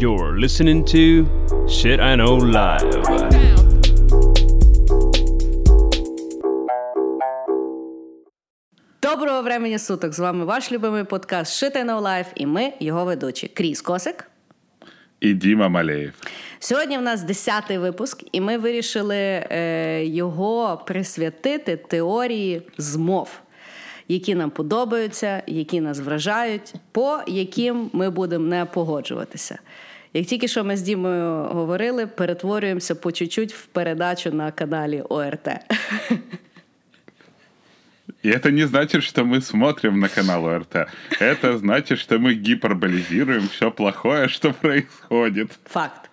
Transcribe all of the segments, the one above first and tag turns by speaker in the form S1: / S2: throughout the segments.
S1: You're listening to Shit I Know Live.
S2: Доброго времені суток! З вами ваш любимий подкаст Shit I Know Life і ми, його ведучі. Кріс Косик.
S3: І Діма Малеєв.
S2: Сьогодні в нас 10-й випуск, і ми вирішили е, його присвятити теорії змов, які нам подобаються, які нас вражають, по яким ми будемо не погоджуватися. Як тільки що ми з Дімою говорили, перетворюємося по чуть-чуть в передачу на каналі ОРТ.
S3: И это не значит, что мы смотрим на канал ОРТ. Это значит, что мы гиперболизируем все плохое, что происходит.
S2: Факт.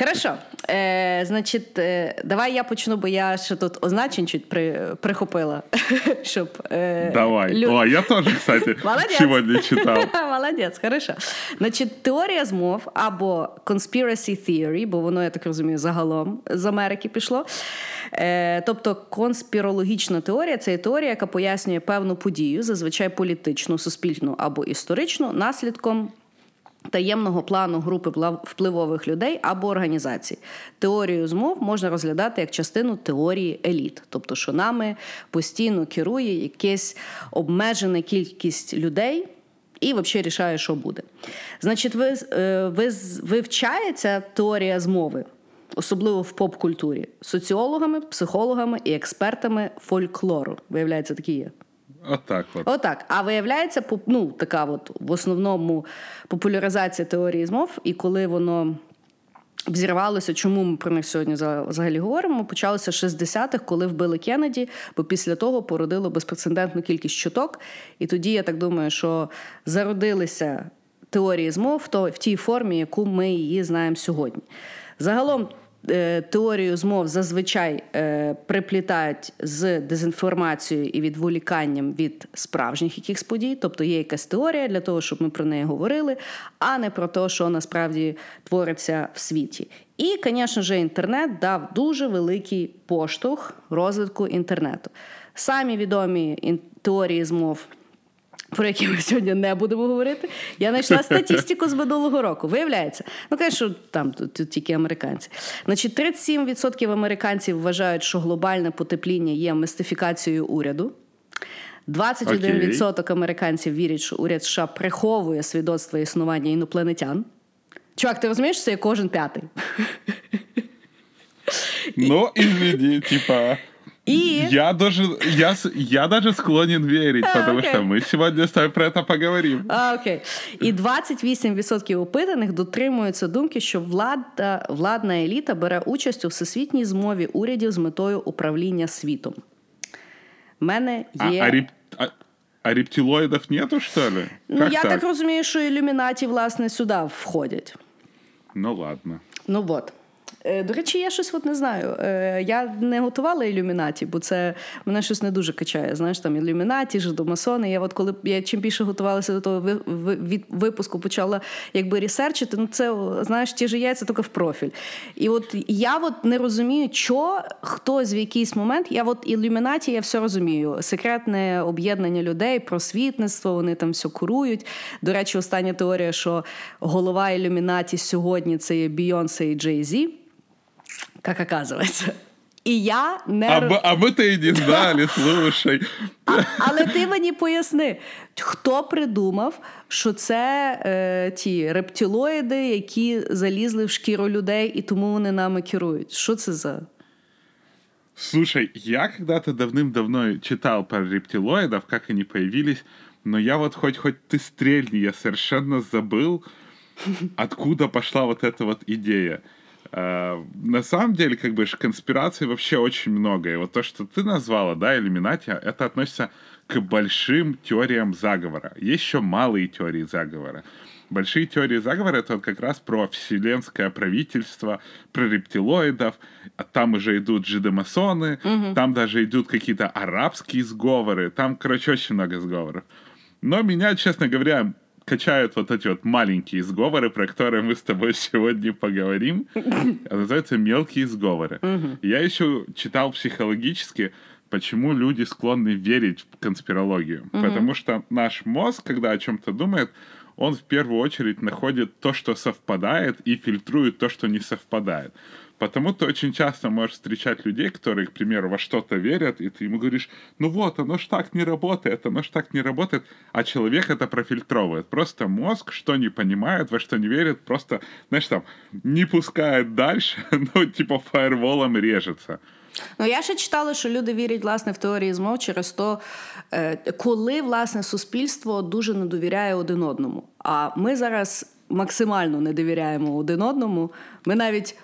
S2: Хорошо. Е, Значить, е, давай я почну, бо я ще тут означень чуть при, прихопила. Щоб, е,
S3: Давай.
S2: лю-
S3: О, я тоже, кстати, сегодня читал.
S2: Молодець, хорошо. Значить, теорія змов або conspiracy theory, бо воно, я так розумію, загалом з Америки пішло. Е, тобто, конспірологічна теорія це теорія, яка пояснює певну подію, зазвичай політичну, суспільну або історичну, наслідком. Таємного плану групи впливових людей або організацій. Теорію змов можна розглядати як частину теорії еліт, тобто, що нами постійно керує якась обмежена кількість людей і взагалі рішає, що буде. Значить, ви, е, ви, вивчається теорія змови, особливо в поп-культурі, соціологами, психологами і експертами фольклору. Виявляється, такі є.
S3: Вот так вот.
S2: Отак. А виявляється, ну, така от в основному популяризація теорії змов, і коли воно. Взірвалося, чому ми про них сьогодні за- взагалі говоримо? Почалося 60-х, коли вбили Кеннеді, бо після того породило безпрецедентну кількість чуток. І тоді я так думаю, що зародилися теорії змов то- в тій формі, яку ми її знаємо сьогодні. Загалом теорію змов зазвичай е, приплітають з дезінформацією і відволіканням від справжніх якихось подій. Тобто є якась теорія для того, щоб ми про неї говорили, а не про те, що насправді твориться в світі. І, звісно ж, інтернет дав дуже великий поштовх розвитку інтернету. Самі відомі теорії змов про які ми сьогодні не будемо говорити. Я знайшла статистику з минулого року. Виявляється, ну звісно, там тут, тут тільки американці. Значить, 37% американців вважають, що глобальне потепління є мистифікацією уряду. 21% американців вірять, що уряд США приховує свідоцтво існування інопланетян. Чувак, ти розумієш, це є кожен п'ятий.
S3: Но, извини, типа...
S2: І
S3: Я даже, я, с- я даже склонен верить,
S2: А,
S3: потому
S2: окей.
S3: что мы сегодня с тобой про это поговорим.
S2: А, окей. І 28% опитаних дотримуються думки, що влада, владна еліта бере участь у всесвітній змові урядів з метою управління світом. У мене
S3: А,
S2: є.
S3: а, реп- а- а рептилоидов нету, что ли?
S2: ну,
S3: Как
S2: я так?
S3: так?
S2: розумію, що ілюмінаті, власне, сюди входять.
S3: Ну ладно.
S2: Ну от. Е, До речі, я щось от не знаю. Е, Я не готувала ілюмінаті, бо це мене щось не дуже качає. Знаєш, там ілюмінаті, жидомасони. Я от коли я чим більше готувалася до того від випуску, почала якби ресерчити, ну це знаєш, ті ж яйця тільки в профіль. І от я от не розумію, що хтось в якийсь момент, я от ілюмінаті, я все розумію. Секретне об'єднання людей, просвітництво, вони там все курують. До речі, остання теорія, що голова ілюмінаті сьогодні це є Бійонсе і Джей Зі Як оказується. І я не
S3: А,
S2: ро-
S3: мы- а мы-то и не знали, слушай.
S2: а, але ти мені поясни, хто придумав, що це е, ті рептилоїди, які залізли в шкіру людей, і тому вони нами керують. Що це за?
S3: Слушай, я когда-то давным-давно читал про рептилоидов, как они появились, но я вот хоть хоть ты стрельни, я совершенно забыл, откуда пошла вот эта вот идея. А, на самом деле, как бы конспираций вообще очень много. И вот то, что ты назвала, да, иллюминати, это относится к большим теориям заговора. Есть еще малые теории заговора. Большие теории заговора это вот как раз про вселенское правительство, про рептилоидов. А там уже идут жидомасоны, там даже идут какие-то арабские сговоры. Там, короче, очень много сговоров. Но меня, честно говоря, качают вот эти вот маленькие сговоры, про которые мы с тобой сегодня поговорим. А Называются мелкие сговоры. Я еще читал психологически, почему люди склонны верить в конспирологию. Потому что наш мозг, когда о чем-то думает, он в первую очередь находит то, что совпадает, и фильтрует то, что не совпадает. Потому ты очень часто можешь встречать людей, которые, к примеру, во что-то верят, и ты ему говоришь, ну вот, оно ж так не работает, оно ж так не работает, а человек это профильтровывает. Просто мозг, что не понимает, во что не верит, просто, знаешь, там, не пускает дальше, ну, типа, фаерволом режется.
S2: Ну, я ще читала, що люди вірять власне в теорії змов через то, е, коли власне суспільство дуже не довіряє один одному. А ми зараз максимально не довіряємо один одному. Ми навіть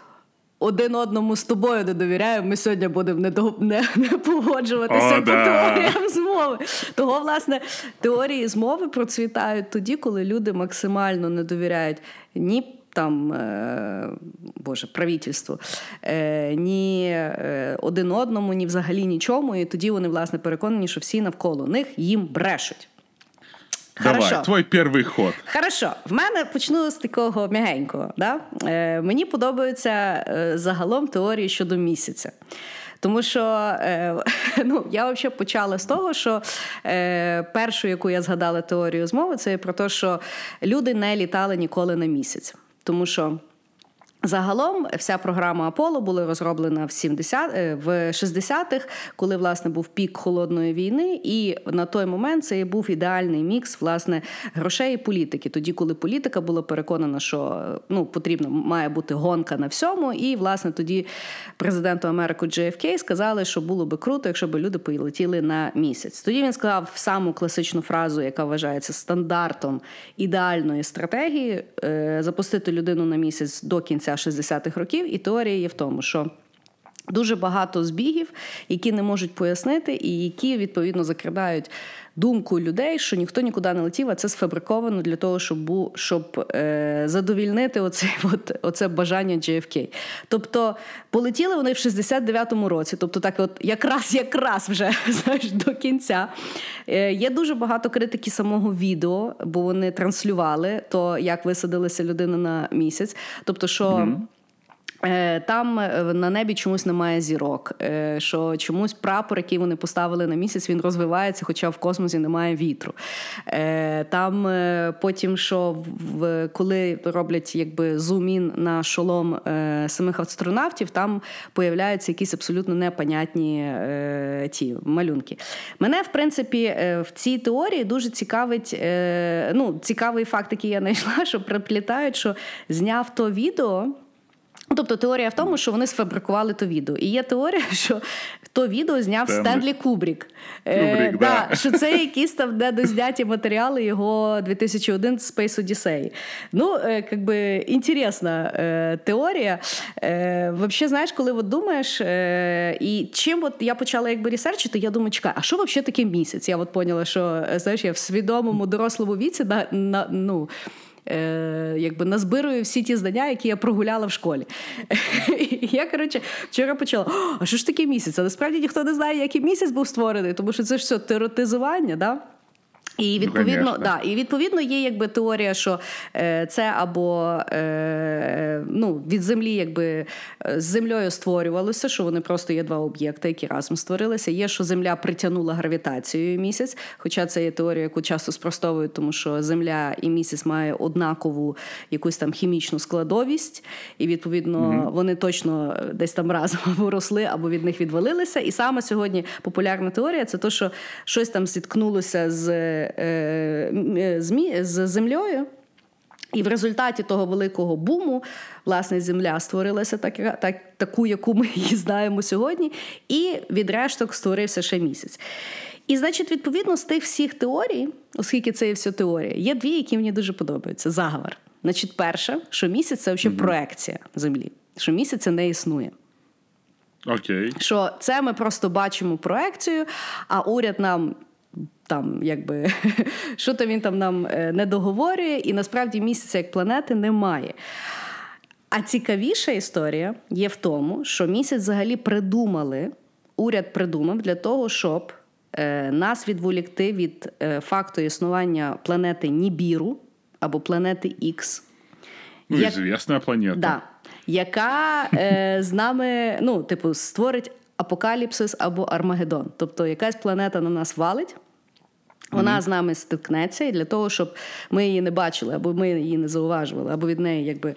S2: один одному з тобою не довіряємо. Ми сьогодні будемо не до не, не погоджуватися
S3: О,
S2: по
S3: да.
S2: теоріям змови. Того, власне, теорії змови процвітають тоді, коли люди максимально не довіряють ні. Там, е, Боже, правительству, е, ні е, один одному, ні взагалі нічому. І тоді вони, власне, переконані, що всі навколо них їм брешуть.
S3: Давай,
S2: Хорошо.
S3: твой перший ход.
S2: Хорошо, в мене почну з такого м'ягенького. Да? Е, мені подобаються е, загалом теорії щодо місяця. Тому що е, ну, я взагалі почала з того, що е, першу, яку я згадала теорію змови, це про те, що люди не літали ніколи на місяць. Тому що Загалом вся програма Аполло була розроблена в 70, е, в 60-х, коли власне був пік холодної війни, і на той момент це був ідеальний мікс власне грошей і політики. Тоді, коли політика була переконана, що ну потрібно має бути гонка на всьому, і власне тоді президенту Америку JFK сказали, що було би круто, якщо б люди полетіли на місяць. Тоді він сказав саму класичну фразу, яка вважається стандартом ідеальної стратегії е, запустити людину на місяць до кінця 60-х років. І теорія є в тому, що. Дуже багато збігів, які не можуть пояснити, і які відповідно закрадають думку людей, що ніхто нікуди не летів, а це сфабриковано для того, щоб щоб е, задовільнити оце, от, оце бажання JFK. Тобто полетіли вони в 69-му році, тобто так, от якраз якраз вже знаєш, до кінця. Е, Є дуже багато критики самого відео, бо вони транслювали то, як висадилася людина на місяць. Тобто, що. Mm-hmm. Там е, на небі чомусь немає зірок, е, що чомусь прапор, який вони поставили на місяць, він розвивається, хоча в космосі немає вітру. Е, там потім, що в коли роблять якби зум-ін на шолом самих астронавтів, там появляються якісь абсолютно непонятні ті малюнки. Мене, в принципі, в цій теорії дуже цікавить ну, цікавий факт, який я знайшла, що приплітають, що зняв то відео. Тобто теорія в тому, що вони сфабрикували то відео. І є теорія, що то відео зняв Стенлі, Стенлі Кубрік.
S3: Кубрік е, да.
S2: Що це якісь там недозняті матеріали його 2001 Space Odyssey. Ну, е, как інтересна е, теорія. Е, Взагалі, знаєш, коли от думаєш, е, і чим от я почала якби ресерчити, я думаю, чекай, а що взагалі таке місяць? Я от поняла, що знаєш, я в свідомому дорослому віці на, на, ну, е, якби назбирую всі ті знання, які я прогуляла в школі. Я, коротше, вчора почала: а що ж таке місяць? А насправді ніхто не знає, який місяць був створений, тому що це ж все теоретизування. Да? І відповідно,
S3: ну,
S2: да, і відповідно є якби теорія, що е, це або е, ну, від землі, якби з землею створювалося, що вони просто є два об'єкти, які разом створилися. Є, що земля притягнула гравітацією місяць, хоча це є теорія, яку часто спростовують, тому що земля і місяць має однакову якусь там хімічну складовість, і відповідно mm вони точно десь там разом або росли, або від них відвалилися. І саме сьогодні популярна теорія це то, що щось там зіткнулося з. Е, з землею. І в результаті того великого буму власне земля створилася так, так, таку, яку ми її знаємо сьогодні, і від решток створився ще місяць. І, значить, відповідно, з тих всіх теорій, оскільки це є все теорія, є дві, які мені дуже подобаються. Заговор. Значить, перше, що місяць це взагалі mm-hmm. проекція землі, що місяця не існує.
S3: Окей.
S2: Що це ми просто бачимо проекцію, а уряд нам там, якби що то він там нам е, не договорює, і насправді місяця як планети немає. А цікавіша історія є в тому, що місяць взагалі придумали, уряд придумав для того, щоб е, нас відволікти від е, факту існування планети Нібіру або планети Х.
S3: Ну, як... Звісна планета.
S2: Да, яка е, з нами, ну, типу, створить апокаліпсис або Армагеддон. Тобто якась планета на нас валить. Вона з нами стикнеться, і для того, щоб ми її не бачили, або ми її не зауважували, або від неї якби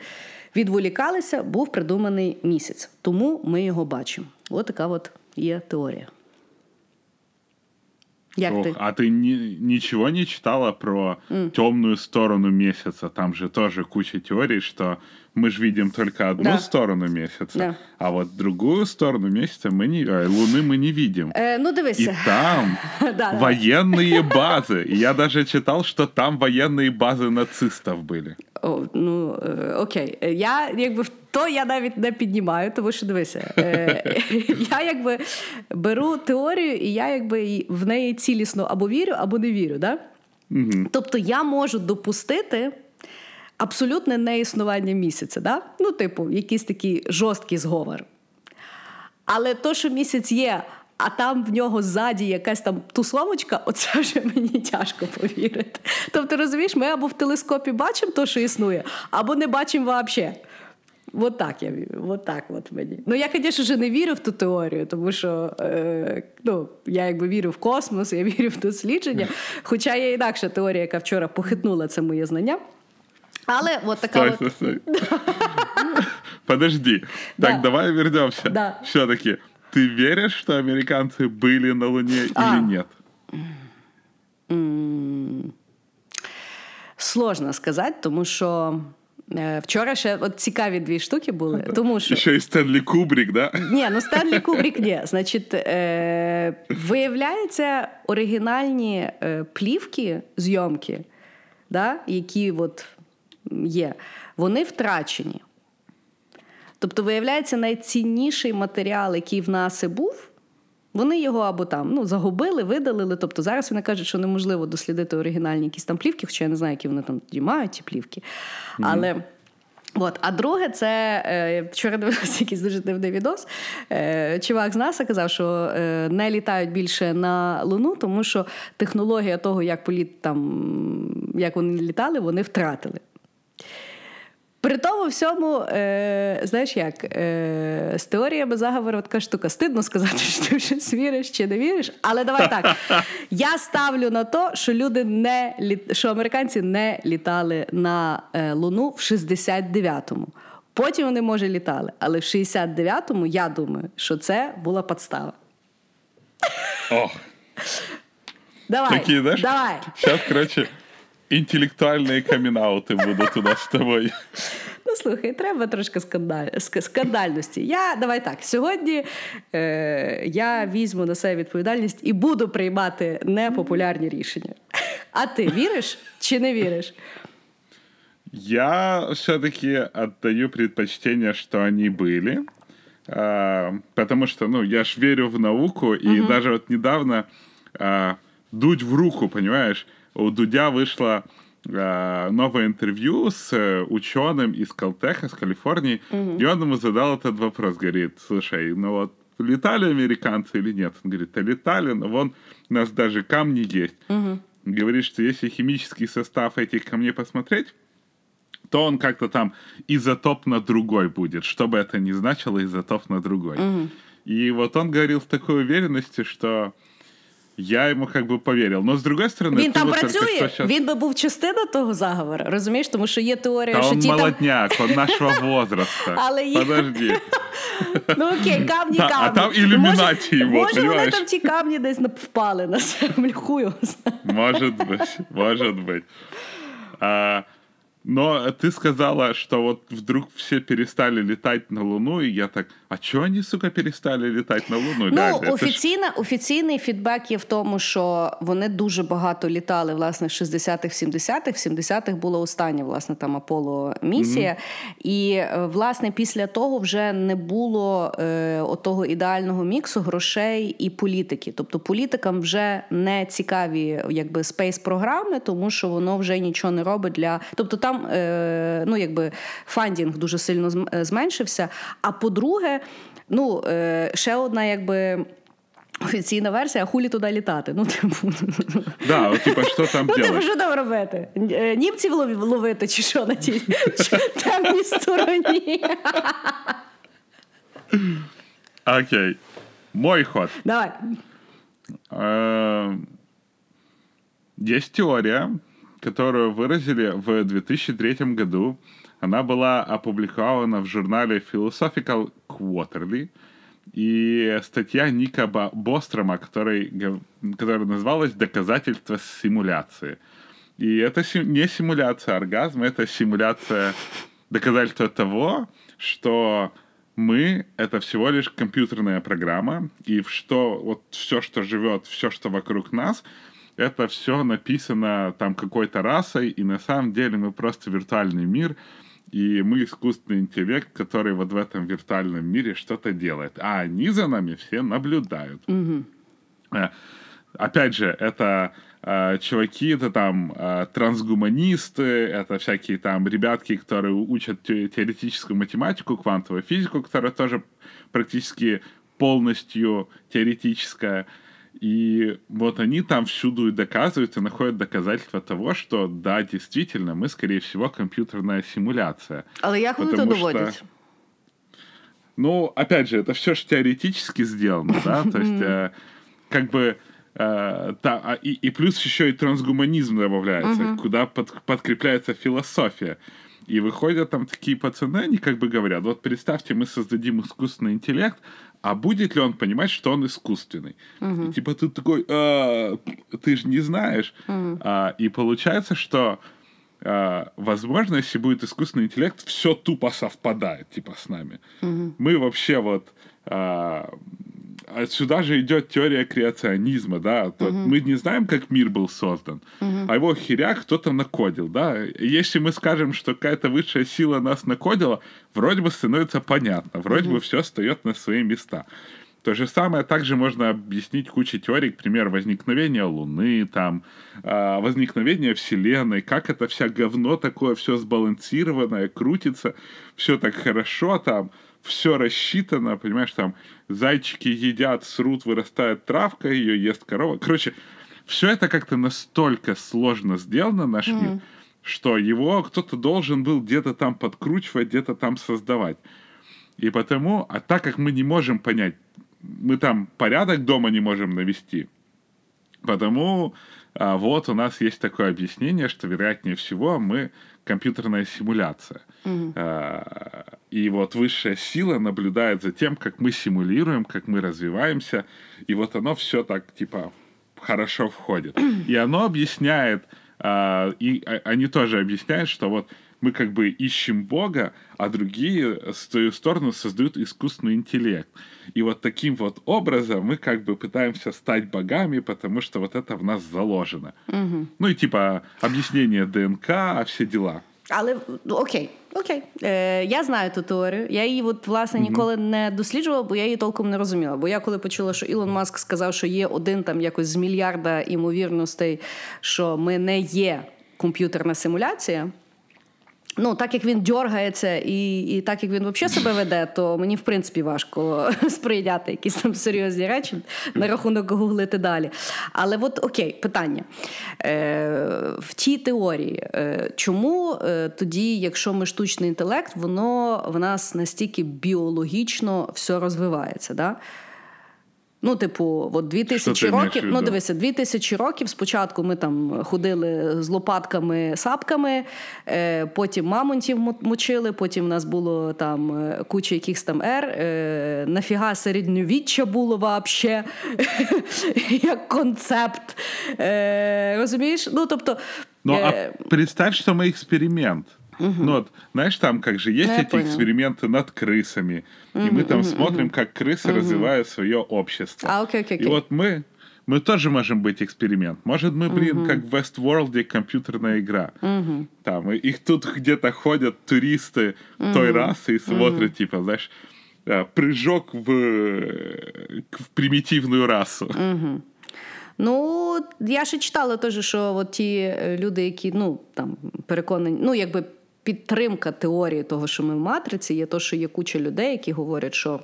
S2: відволікалися, був придуманий місяць. Тому ми його бачимо. От така от є теорія. Як
S3: Ох,
S2: ти?
S3: а ты ни- ничего не читала про темную сторону месяца? Там же тоже куча теорий, что мы же видим только одну
S2: Да.
S3: сторону месяца,
S2: Да.
S3: а вот другую сторону месяца мы не, э, Луны мы не видим.
S2: Е, ну,
S3: И
S2: дивися.
S3: там
S2: Да, да.
S3: военные базы. И я даже читал, что там военные базы нацистов были.
S2: О, ну е, окей, Е, я якби в то я навіть не піднімаю, тому що дивися, е, я якби беру теорію, і я якби й- в неї цілісно або вірю, або не вірю. Да? Тобто я можу допустити абсолютне неіснування місяця, да? ну, типу, якийсь такий жорсткий зговор. Але то, що місяць є, а там в нього ззаді якась там тусовочка, оце вже мені тяжко повірити. Тобто, розумієш, ми або в телескопі бачимо те, що існує, або не бачимо взагалі. От так я вірю, от так от мені. Ну я, звісно ж, не вірю в ту теорію, тому що е, ну, я якби вірю в космос, я вірю в дослідження. Хоча є інакша теорія, яка вчора похитнула це моє знання. Але от така
S3: Стой,
S2: от...
S3: стой, стой. Подожди.
S2: Да.
S3: Так, давай вернемся.
S2: Да.
S3: Все-таки, ты веришь, что американцы были на Луне
S2: А.
S3: или нет?
S2: Сложно сказати, тому що е, вчора ще от цікаві дві штуки були. Тому що
S3: Еще и Стэнли Кубрик, да?
S2: ні, ну Стенлі Кубрік ні. Значить, е, виявляється, оригінальні е, плівки зйомки, да, які от є, вони втрачені. Тобто, виявляється, найцінніший матеріал, який в нас і був. Вони його або там ну, загубили, видалили. Тобто зараз вони кажуть, що неможливо дослідити оригінальні якісь там плівки, хоча я не знаю, які вони там тоді мають, ті плівки. Але. От, а друге, це е, вчора дивилася якийсь дуже дивний відос. Е, чувак з НАСА казав, що е, не літають більше на Луну, тому що технологія того, як політ там, як вони літали, вони втратили. При тому всьому, е, знаєш як, е, з теоріями заговору така штука. Стидно сказати, що ти в щось віриш чи не віриш. Але давай так. Я ставлю на те, що люди не що американці не літали на е, Луну в 69-му. Потім вони, може, літали, але в 69-му я думаю, що це була подстава.
S3: Ох,
S2: Давай,
S3: такие, знаешь?
S2: давай.
S3: Сейчас, короче, интеллектуальные камин будут у нас с тобой.
S2: Ну, слухай, треба трошки скандаль... ск- скандальності. Я давай так. Сьогодні е, я візьму на себе відповідальність і буду приймати непопулярні рішення. А ти віриш чи не віриш?
S3: Я все-таки отдаю предпочтение, что они были. а, потому что, ну, я ж верю в науку, и даже вот недавно а, дуть в руку, понимаешь, у Дудя вышло а, новое интервью с э, ученым из Калтеха, с Калифорнии, и он ему задал этот вопрос, говорит, слушай, ну вот летали американцы или нет? Он говорит, а летали, но вон у нас даже камни есть. Говорит, что если химический состав этих камней посмотреть, то он как-то там изотоп на другой будет, что бы это ни значило, изотоп на другой. И вот он говорил с такой уверенностью, что я ему как бы поверил. Но с другой стороны,
S2: Він
S3: ты
S2: там
S3: вот только
S2: працює,
S3: что щас-
S2: він би був частина того заговору, розумієш? Тому що є теорія,
S3: Да
S2: що
S3: он
S2: ті там.
S3: молодняк, он нашего возраста.
S2: Але є-
S3: Подожди.
S2: Ну окей, камні,
S3: Та- а
S2: камні.
S3: там ілюмінаті
S2: може,
S3: його,
S2: може вони
S3: понімаєш?
S2: там ті камні десь нап- впали на землю. Хуй його знає.
S3: Может быть, может быть. А, но ты сказала, что вот вдруг все перестали летать на Луну, и я так, а чё они, сука, перестали летать на Луну?
S2: Ну,
S3: Галя? Это ж-
S2: офіційна, офіційний фідбек є в тому, що вони дуже багато літали власне в 60-х, 70-х. В 70-х була остання власне там Аполло місія. І е, власне після того вже не було е, отого ідеального міксу грошей і політики. Тобто політикам вже не цікаві якби спейс-програми, тому що воно вже нічого не робить для. Тобто там е, ну, якби funding дуже сильно е, зменшився. А по-друге, ну е, ще одна, якби. Офіційна версія, а хулі туди літати. Ну, типу,
S3: Да, типа, что там
S2: ну, типу, що там робити? Німців лов- ловити, чи що на тій темній стороні?
S3: Окей. Мой ход.
S2: Давай.
S3: Есть теория, которую выразили в 2003 году. Она была опубликована в журнале Philosophical Quarterly. И статья Ника Бострома, который, которая называлась «Доказательства симуляции». И это не симуляция оргазма, это симуляция доказательства того, что мы — это всего лишь компьютерная программа, и что вот все, что живет, все, что вокруг нас, это все написано там какой-то расой, и на самом деле мы просто виртуальный мир, и мы искусственный интеллект, который вот в этом виртуальном мире что-то делает. А они за нами все наблюдают.
S2: Mm-hmm.
S3: Опять же, это э, чуваки, это там э, трансгуманисты, это всякие там ребятки, которые учат теоретическую математику, квантовую физику, которая тоже практически полностью теоретическая. И вот они там всюду и доказывают, и находят доказательства того, что да, действительно, мы, скорее всего, компьютерная симуляция.
S2: Але як вони то доводять? Что...
S3: Ну, опять же, это все же теоретически сделано, да, то есть э, как бы Э, та, а, и, и плюс еще и трансгуманизм добавляется, куда под, подкрепляется философия. И выходят там такие пацаны, они как бы говорят, вот представьте, мы создадим искусственный интеллект, а будет ли он понимать, что он искусственный? Uh-huh. И типа ты такой, а, ты же не знаешь. Uh-huh. А, и получается, что а, возможно, если будет искусственный интеллект, все тупо совпадает, типа, с нами.
S2: Uh-huh.
S3: Мы вообще вот а, отсюда же идет теория креационизма, да. Uh-huh. Мы не знаем, как мир был создан, uh-huh. а его херя кто-то накодил, да. Если мы скажем, что какая-то высшая сила нас накодила, вроде бы становится понятно, вроде uh-huh. бы все встает на свои места. То же самое также можно объяснить кучей теорий, к примеру, возникновения Луны, там, э, возникновения Вселенной, как это вся говно такое, все сбалансированное, крутится, все так хорошо там, все рассчитано, понимаешь, там зайчики едят, срут, вырастает травка, ее ест корова. Короче, все это как-то настолько сложно сделано, наш mm. мир, что его кто-то должен был где-то там подкручивать, где-то там создавать. И потому, а так как мы не можем понять, мы там порядок дома не можем навести, потому а, вот у нас есть такое объяснение, что вероятнее всего мы компьютерная симуляция.
S2: Mm-hmm.
S3: А, и вот высшая сила наблюдает за тем, как мы симулируем, как мы развиваемся, и вот оно все так типа хорошо входит. И оно объясняет, а, и а, они тоже объясняют, что вот мы как бы ищем Бога, а другие с твою сторону создают искусственный интеллект. И вот таким вот образом мы как бы пытаемся стать богами, потому что вот это в нас заложено.
S2: Угу.
S3: Ну и типа об'яснення ДНК, все діла.
S2: Але ну, окей, окей. Е, Я знаю ту теорію. Я її от, власне ніколи mm-hmm. не досліджувала, бо я її толком не розуміла. Бо я коли почула, що Ілон Маск сказав, що є один там якось з мільярда імовірностей, що ми не є комп'ютерна симуляція. Ну, так як він дьоргається і і так як він взагалі себе веде, то мені в принципі важко сприйняти якісь там серйозні речі на рахунок гуглити далі. Але от окей, питання Е, в тій теорії, е, чому е, тоді, якщо ми штучний інтелект, воно в нас настільки біологічно все розвивається? Да? Ну, типу, от 2000 років. Ну, дивися, 2000 років. Спочатку ми там ходили з лопатками, сапками, е, потім мамонтів мочили, потім в нас було там е, куча якихось там ер. Е, нафіга середньовіччя було вообще як концепт. Е, Розумієш? Ну, тобто.
S3: Ну, а е, представь, що ми експеримент.
S2: Угу.
S3: Ну вот, знаешь, там как же есть ну, эти эксперименты над крысами, угу, и мы там угу, смотрим, угу. как крысы угу. развивают свое общество.
S2: А, окей, окей, окей.
S3: И вот мы, мы тоже можем быть эксперимент. Может, мы, блин, угу. как в Westworld компьютерная игра.
S2: Угу.
S3: Там, и их тут где-то ходят туристы угу. той расы и смотрят, угу. типа, знаешь, э, прыжок в, в примітивну расу.
S2: Угу. Ну, я ще читала теж, що от ті люди, які ну там переконані, ну якби підтримка теорії того, що ми в матриці, є то, що є куча людей, які говорять, що.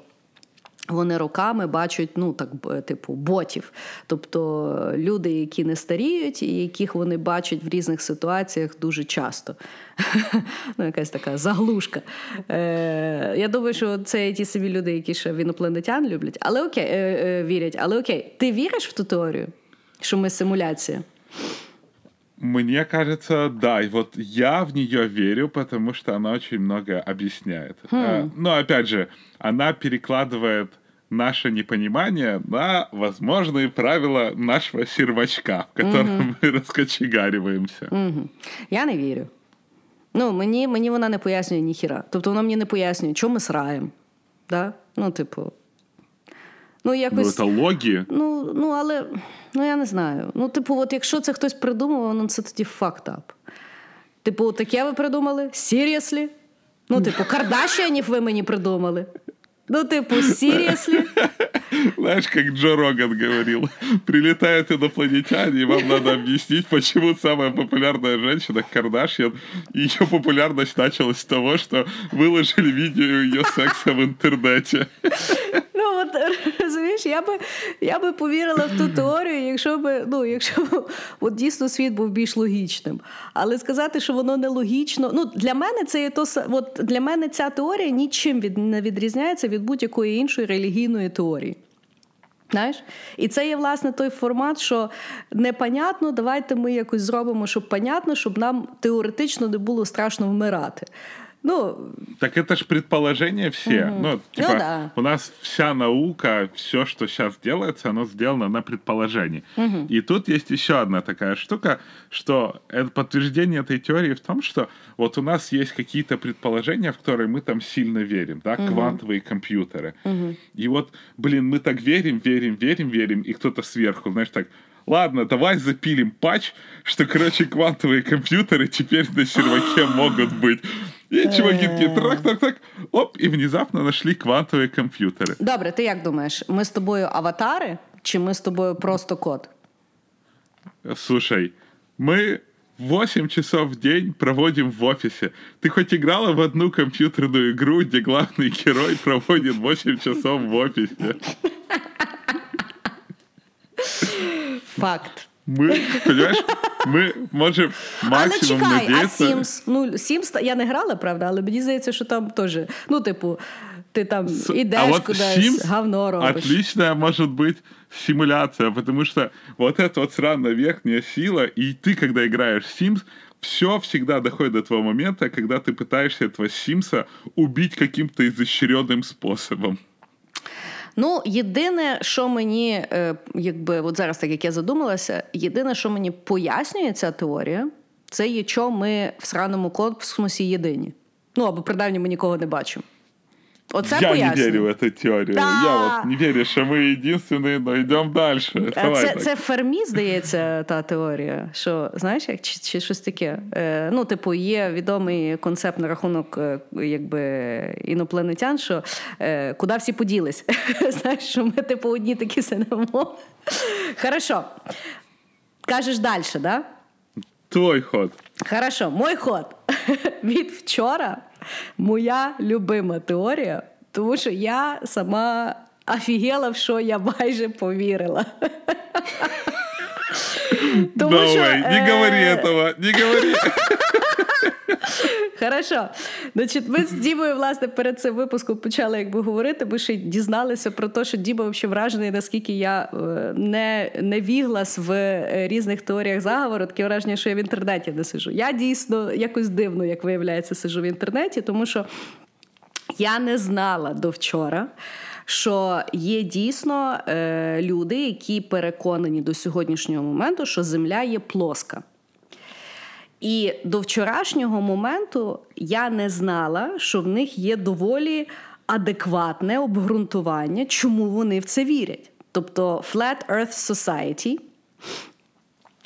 S2: Вони роками бачать, ну так типу, ботів, тобто люди, які не старіють, і яких вони бачать в різних ситуаціях дуже часто. Ну, якась така заглушка. Е, Я думаю, що це ті самі люди, які ще в інопланетян люблять, але окей, е, е, вірять. Але окей, ти віриш в ту теорію, що ми симуляція?
S3: Мне кажется, да. И вот я в нее верю, потому что она очень много объясняет. Э, Но опять же, она перекладывает наше непонимание на возможные правила нашего сервачка, в котором мы раскочегариваемся.
S2: Угу. Я не вірю. Ну, мені, мені вона не пояснює ніхіра. Тобто вона мені не пояснює, чому ми сраємо. Да? Ну, типу. Ну,
S3: Ну,
S2: якось.
S3: это логи.
S2: Ну, ну, але ну я не знаю. Ну, типу, от якщо це хтось придумав, ну це тоді fucked up. Типу, таке ви придумали? Seriously? Ну, типу, Кардашіанів ви мені придумали. Ну, типу, seriously?
S3: Знаешь, как Джо Роган говорил, прилетают инопланетяне, и вам надо объяснить, почему самая популярная женщина Кардашьян, ее популярность началась с того, что выложили видео ее секса в интернете.
S2: От розумієш, я би, я би повірила в ту теорію, якщо би, ну, якщо б от дійсно світ був більш логічним. Але сказати, що воно нелогічно. Ну, для мене це є то от для мене ця теорія нічим від, не відрізняється від будь-якої іншої релігійної теорії. Знаєш? І це є власне той формат, що непонятно, давайте ми якось зробимо, щоб понятно, щоб нам теоретично не було страшно вмирати. Ну,
S3: Так это ж предположения все. Ну, типа,
S2: Ну да.
S3: у нас вся наука, все, что сейчас делается, оно сделано на предположении. И тут есть еще одна такая штука, что это подтверждение этой теории в том, что вот у нас есть какие-то предположения, в которые мы там сильно верим, да, квантовые компьютеры. И вот, блин, мы так верим, верим, верим, верим, и кто-то сверху, знаешь, так, Ладно, давай запилим патч, что, короче, квантовые компьютеры теперь на серваке могут быть. И чуваки такие, трак-так-так, оп, и внезапно нашли квантовые компьютеры.
S2: Добре, ти як думаєш, ми з тобою аватари, чи ми з тобою просто код?
S3: Слушай, мы 8 часов в день проводим в офисе. Ты хоть играла в одну компьютерную игру, где главный герой проводит 8 часов в офисе?
S2: Факт.
S3: Мы, понимаешь, мы можем
S2: Але
S3: максимум
S2: чекай, а
S3: надеяться...
S2: Sims? Ну, Sims, я не грала, правда, але мені здається, що там теж, ну, типу, ти там
S3: С-
S2: ідеш
S3: а вот
S2: кудись,
S3: Sims
S2: говно робиш.
S3: отличная может быть симуляция, потому что вот эта вот сраная верхняя сила, и ты, когда играешь в Sims, все всегда доходит до того момента, когда ты пытаешься этого Симса убить каким-то изощренным способом.
S2: Ну, єдине, що мені, е, якби, от зараз, так як я задумалася, єдине, що мені пояснює ця теорія, це є, що ми в сраному космосі єдині. Ну, або принаймні ми нікого не бачимо. Оце
S3: я не
S2: пояснює.
S3: верю в эту теорию.
S2: Да.
S3: Я вот не верю, что мы единственные, но идем дальше.
S2: А
S3: Давай
S2: Це,
S3: так.
S2: це Фермі, здається, та теорія. Що знаєш, як чи, чи щось таке? Е, ну, типу, є відомий концепт на рахунок е, якби інопланетян, що е, куди всі поділись. Знаєш, що ми, типу, одні такі сидимо. Хорошо. Кажеш далі, так? Да?
S3: Твой ход.
S2: Хорошо, мой ход. Від вчора моя любима теорія, тому що я сама офігела, в що я майже повірила. Що.
S3: Не
S2: е,
S3: говори этого, не говори.
S2: Хорошо. Значить, ми з Дімою, власне, перед цим випуском почали якби говорити, бо ще дізналися про те, що Діма взагалі вражений, наскільки я е, не, не віглас в е, різних теоріях заговору. Таке враження, що я в інтернеті не сижу. Я дійсно якось дивно, як виявляється, сижу в інтернеті, тому що я не знала до вчора. Що є дійсно е, люди, які переконані до сьогоднішнього моменту, що Земля є плоска. І до вчорашнього моменту я не знала, що в них є доволі адекватне обґрунтування, чому вони в це вірять. Тобто Flat Earth Society.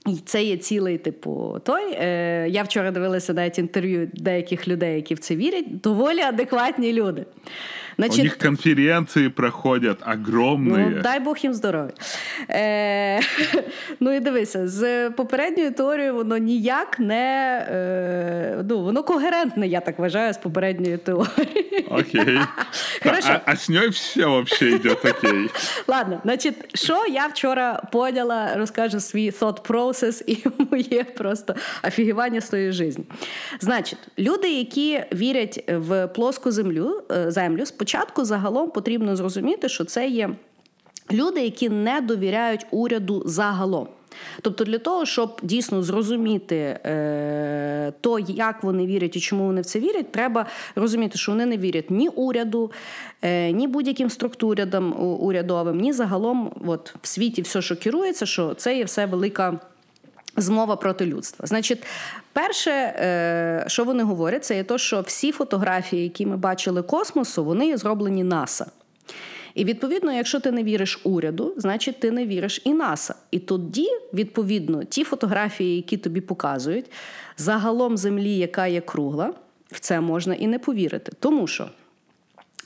S2: І це є цілий, типу, той. Е, я вчора дивилася навіть інтерв'ю деяких людей, які в це вірять. Доволі адекватні люди.
S3: У них конференции проходят огромные.
S2: Ну, дай Бог їм здоров'я. Е, ну і дивися, з попередньою теорією воно ніяк не е, ну, воно когерентне, я так вважаю, з попередньою теорією.
S3: Окей.
S2: Хорошо.
S3: А, а с ней все вообще идет окей.
S2: Ладно, значить, що я вчора поняла, розкажу свій thought process і моє просто офігівання з тої житті. Значить, люди, які вірять в плоску землю, е, землю, спочатку загалом потрібно зрозуміти, що це є люди, які не довіряють уряду загалом. Тобто, для того, щоб дійсно зрозуміти е, то, як вони вірять і чому вони в це вірять, треба розуміти, що вони не вірять ні уряду, е, ні будь-яким структурам урядовим, ні загалом, от в світі все, що керується, що це є все велика. Змова проти людства. Значить, перше, е, що вони говорять, це є те, що всі фотографії, які ми бачили космосу, вони зроблені НАСА. І відповідно, якщо ти не віриш уряду, значить ти не віриш і НАСА. І тоді, відповідно, ті фотографії, які тобі показують, загалом землі, яка є кругла, в це можна і не повірити. Тому що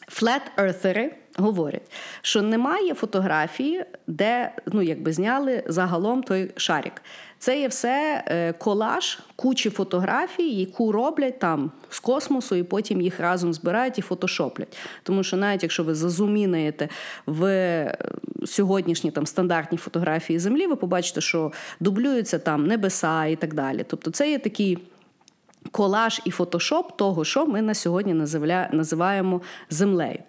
S2: флет-ертери говорять, що немає фотографії, де ну, якби зняли загалом той шарик. Це є все е, колаж кучі фотографій, яку роблять там з космосу, і потім їх разом збирають і фотошоплять. Тому що навіть якщо ви зазумінаєте в е, сьогоднішні там стандартні фотографії Землі, ви побачите, що дублюються там небеса і так далі. Тобто, це є такий. Колаж і фотошоп того, що ми на сьогодні називаємо землею.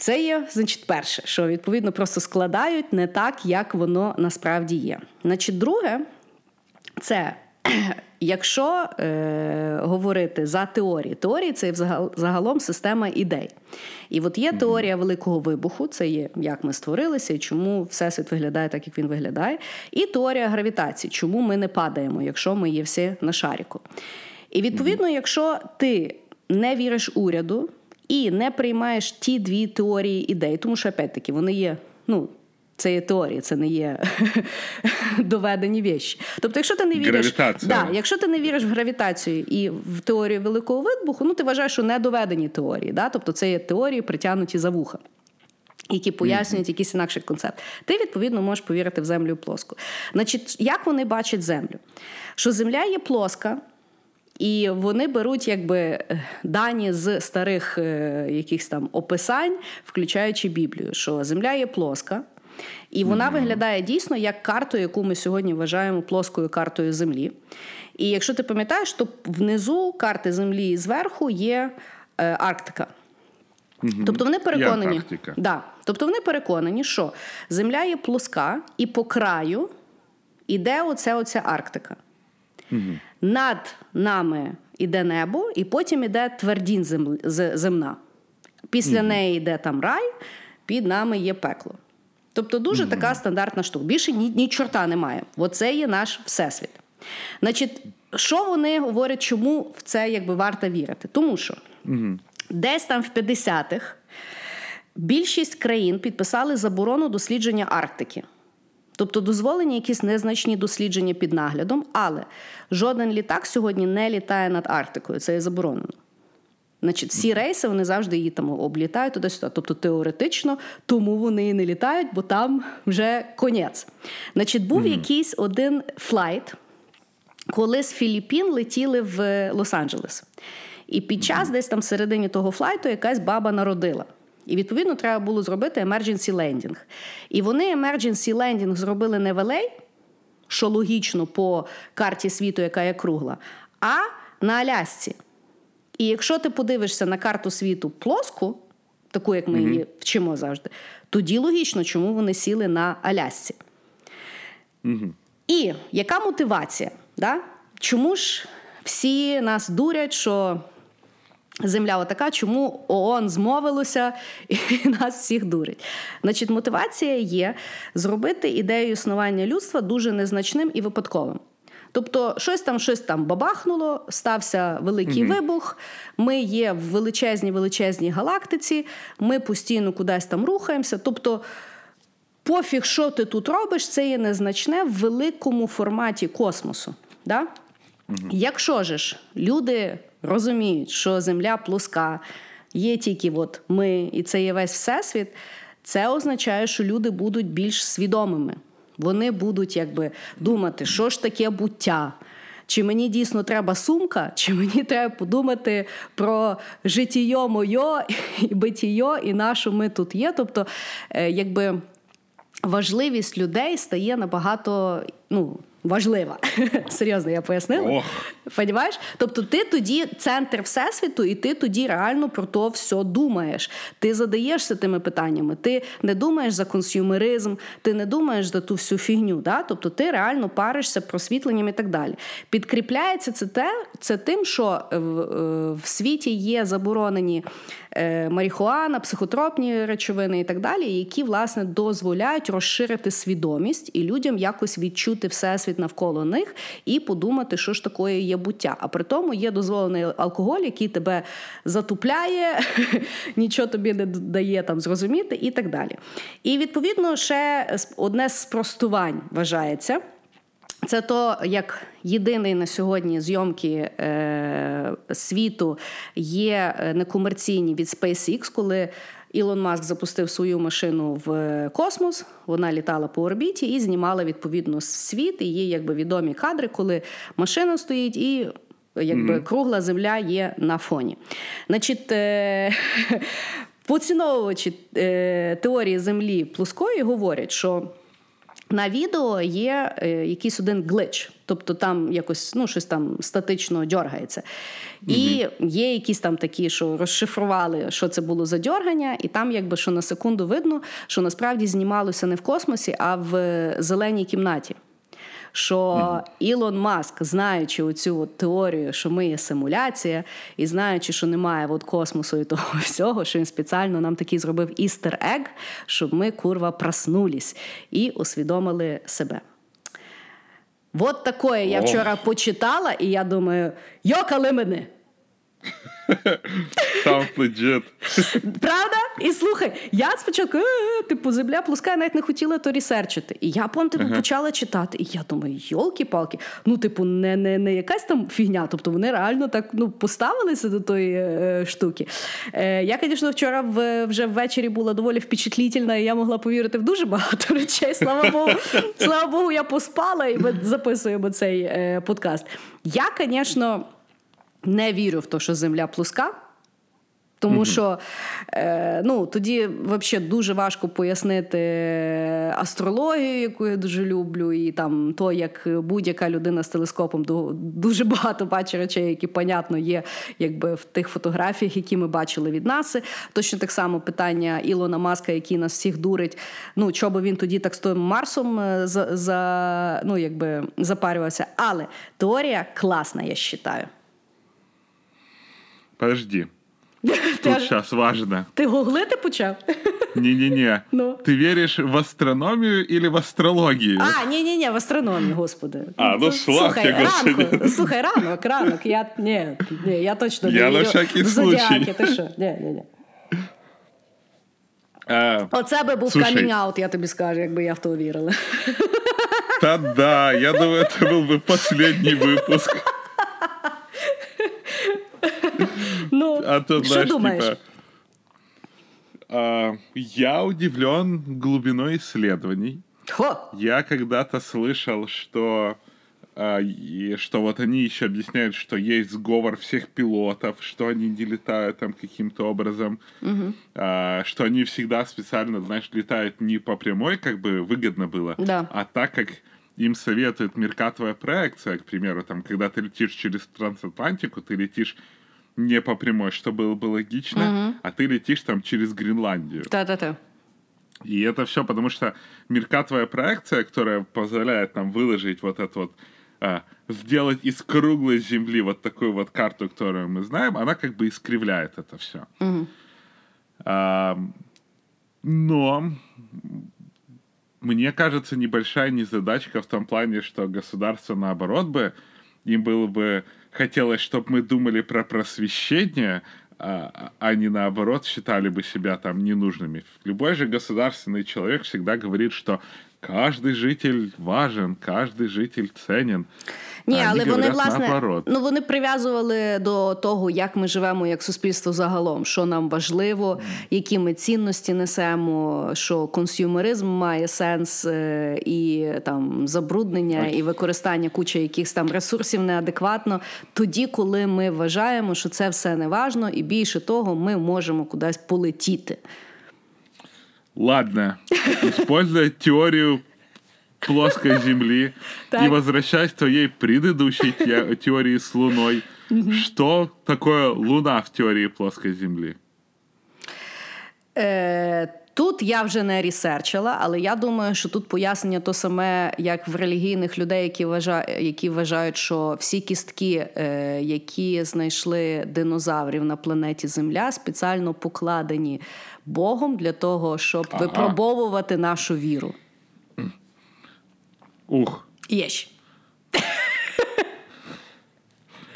S2: Це є, значить, перше, що відповідно просто складають не так, як воно насправді є. Значить, друге, це якщо е, говорити за теорії, теорії це загалом система ідей. І от є теорія великого вибуху, це є як ми створилися і чому всесвіт виглядає так, як він виглядає. І теорія гравітації, чому ми не падаємо, якщо ми є всі на шаріку. І відповідно, якщо ти не віриш уряду і не приймаєш ті дві теорії ідей, тому що опять-таки вони є. ну, це є теорія, це не є доведені вещі. Тобто, якщо ти не віриш, да, якщо ти не віриш в гравітацію і в теорію великого вибуху, ну ти вважаєш, що не доведені теорії. Да? Тобто це є теорії, притягнуті за вуха. Які пояснюють mm-hmm. якийсь інакший концепт. Ти, відповідно, можеш повірити в землю плоску. Значить, як вони бачать землю? Що земля є плоска, і вони беруть якби дані з старих е, якихось там описань, включаючи Біблію, що земля є плоска. І вона mm-hmm. виглядає дійсно як карту, яку ми сьогодні вважаємо плоскою картою Землі. І якщо ти пам'ятаєш, то внизу карти Землі зверху є е, Арктика. Mm-hmm. Тобто вони переконані, да, тобто вони переконані, що Земля є плоска, і по краю іде оце оця Арктика. Mm-hmm. Над нами іде небо, і потім іде твердінь земна. Після неї йде там рай, під нами є пекло. Тобто дуже mm-hmm. така стандартна штука. Більше ні, ні чорта немає. Оце є наш всесвіт. Значить, що вони говорять, чому в це якби варто вірити? Тому що mm-hmm. десь там в 50-х більшість країн підписали заборону дослідження Арктики. Тобто дозволені якісь незначні дослідження під наглядом, але жоден літак сьогодні не літає над Арктикою. Це є заборонено. Значить, всі рейси вони завжди її там облітають туди-сюди. Тобто теоретично, тому вони і не літають, бо там вже конець. Значить, був mm-hmm. якийсь один flight, коли з Філіппін летіли в Лос-Анджелес. І під час mm-hmm. десь там всередині того flight у якась баба народила. І відповідно треба було зробити emergency landing. І вони emergency landing зробили не в LA, що логічно по карті світу, яка є кругла, а на Алясці. І якщо ти подивишся на карту світу плоску, таку, як ми її вчимо завжди, тоді логічно, чому вони сіли на Алясці. mm І яка мотивація? Да? Чому ж всі нас дурять, що земля отака, чому ООН змовилося і нас всіх дурить? Значить, мотивація є зробити ідею існування людства дуже незначним і випадковим. Тобто, щось там щось там бабахнуло, стався великий угу. вибух. Ми є в величезній величезній галактиці, ми постійно кудись там рухаємося. Тобто, пофіг, що ти тут робиш, це є незначне в великому форматі космосу. Да? Угу. Якщо ж люди розуміють, що Земля плоска, є тільки от ми, і це є весь всесвіт, це означає, що люди будуть більш свідомими. Вони будуть якби думати, що ж таке буття. Чи мені дійсно треба сумка, чи мені треба подумати про життєйо моє і битіє, і на що ми тут є. Тобто, е, якби важливість людей стає набагато ну, важлива. Серйозно, я пояснила.
S3: Ох.
S2: Понімаєш? Тобто, ти тоді центр всесвіту, і ти тоді реально про то все думаєш. Ти задаєшся тими питаннями. Ти не думаєш за консюмеризм, ти не думаєш за ту всю фігню. Да? Тобто ти реально паришся просвітленням і так далі. Підкріпляється це те, це тим, що в, е, в світі є заборонені марихуана, психотропні речовини і так далі, які власне дозволяють розширити свідомість і людям якось відчути всесвіт навколо них і подумати, що ж такое є буття. А при тому є дозволений алкоголь, який тебе затупляє, нічого тобі не дає там зрозуміти, і так далі. І відповідно ще одне з спростувань вважається. Це то, як єдиний на сьогодні зйомки е, світу є е, некомерційні від SpaceX, коли Ілон Маск запустив свою машину в космос, вона літала по орбіті і знімала відповідно світ. І є якби відомі кадри, коли машина стоїть і. Якби mm-hmm. кругла земля є на фоні. Значить, е- поціновувачі е- теорії землі плоскої говорять, що на відео є е, якийсь один глич, тобто там якось ну, щось там статично дьоргається. І mm є якісь там такі, що розшифрували, що це було за дьоргання, і там, якби що на секунду видно, що насправді знімалося не в космосі, а в зеленій кімнаті що Ілон Маск, знаючи оцю от теорію, що ми є симуляція, і знаючи, що немає от космосу і того всього, що він спеціально нам такий зробив істер ег, щоб ми курва проснулись і усвідомили себе. От такое я вчора почитала, і я думаю, йокали мене.
S3: Sounds legit.
S2: Правда? І слухай, я спочатку, е, типу, земля плоска, я навіть не хотіла то ресерчити. І я пом, типу, uh-huh. почала читати. І я думаю, йолки-палки, ну, типу, не не, не якась там фігня. Тобто вони реально так ну, поставилися до тої е, штуки. Е, Я, звісно, вчора в, вже ввечері була доволі впечатлітельна, і я могла повірити в дуже багато речей. Слава Богу, слава Богу, я поспала і ми записуємо цей е, подкаст. Я, звісно не вірю в те, що земля плоска. Тому mm-hmm. що е, ну, тоді взагалі дуже важко пояснити астрологію, яку я дуже люблю, і там то, як будь-яка людина з телескопом дуже багато бачить речей, які, понятно, є якби в тих фотографіях, які ми бачили від НАСИ. Точно так само питання Ілона Маска, який нас всіх дурить. Ну, би він тоді так з тим Марсом е, за, за, ну, якби запарювався. Але теорія класна, я вважаю.
S3: Подожди. Тут сейчас важно.
S2: Ти гуглити почав?
S3: Не-не-не. Ну. Ты веришь в астрономию или в астрологию?
S2: А, не-не-не, в астрономію, господи.
S3: А, ну слухай,
S2: ранку, слухай, ранок, ранок. Я, ні, ні, я точно
S3: я
S2: не
S3: на всякий случай.
S2: Ти що? Ні, ні, ні. А, Оце би був камінг-аут, я тобі скажу, якби я в то вірила.
S3: Та да, я думаю, це був би останній випуск.
S2: Ну, а то, что думаешь? Типа,
S3: а, я удивлен глубиной исследований. Я когда-то слышал, что а, и что вот они еще объясняют, что есть сговор всех пилотов, что они не летают там каким-то образом, угу. а, что они всегда специально, знаешь, летают не по прямой, как бы выгодно было,
S2: да.
S3: а так как им советует меркатовая проекция, к примеру, там, когда ты летишь через трансатлантику, ты летишь не по прямой, что было бы логично, угу. а ты летишь там через Гренландию.
S2: Да-да-да.
S3: И это все потому, что меркатовая проекция, которая позволяет нам выложить вот это вот, а, сделать из круглой Земли вот такую вот карту, которую мы знаем, она как бы искривляет это все.
S2: Угу.
S3: А, но мне кажется, небольшая незадачка в том плане, что государство, наоборот, бы им было бы хотелось, чтобы мы думали про просвещение, а, а не наоборот считали бы себя там ненужными. Любой же государственный человек всегда говорит, что каждый житель важен, каждый житель ценен.
S2: Ні, але вони власне ну вони прив'язували до того, як ми живемо як суспільство загалом, що нам важливо, які ми цінності несемо, що консюмеризм має сенс е, і там забруднення і використання куча якихось там ресурсів неадекватно. Тоді, коли ми вважаємо, що це все не важно, і більше того, ми можемо кудись полетіти.
S3: Ладно, используя теорию плоской Земли и возвращаясь к твоей предыдущей те- теории с Луной, что такое Луна в теории плоской Земли?
S2: Е, тут я вже не ресерчила, але я думаю, що тут пояснення то саме, як в релігійних людей, які вважають, які вважають, що всі кістки, е, які знайшли динозаврів на планеті Земля, спеціально покладені Богом для того, щоб
S3: Ага.
S2: випробовувати нашу віру.
S3: Ух,
S2: Єш.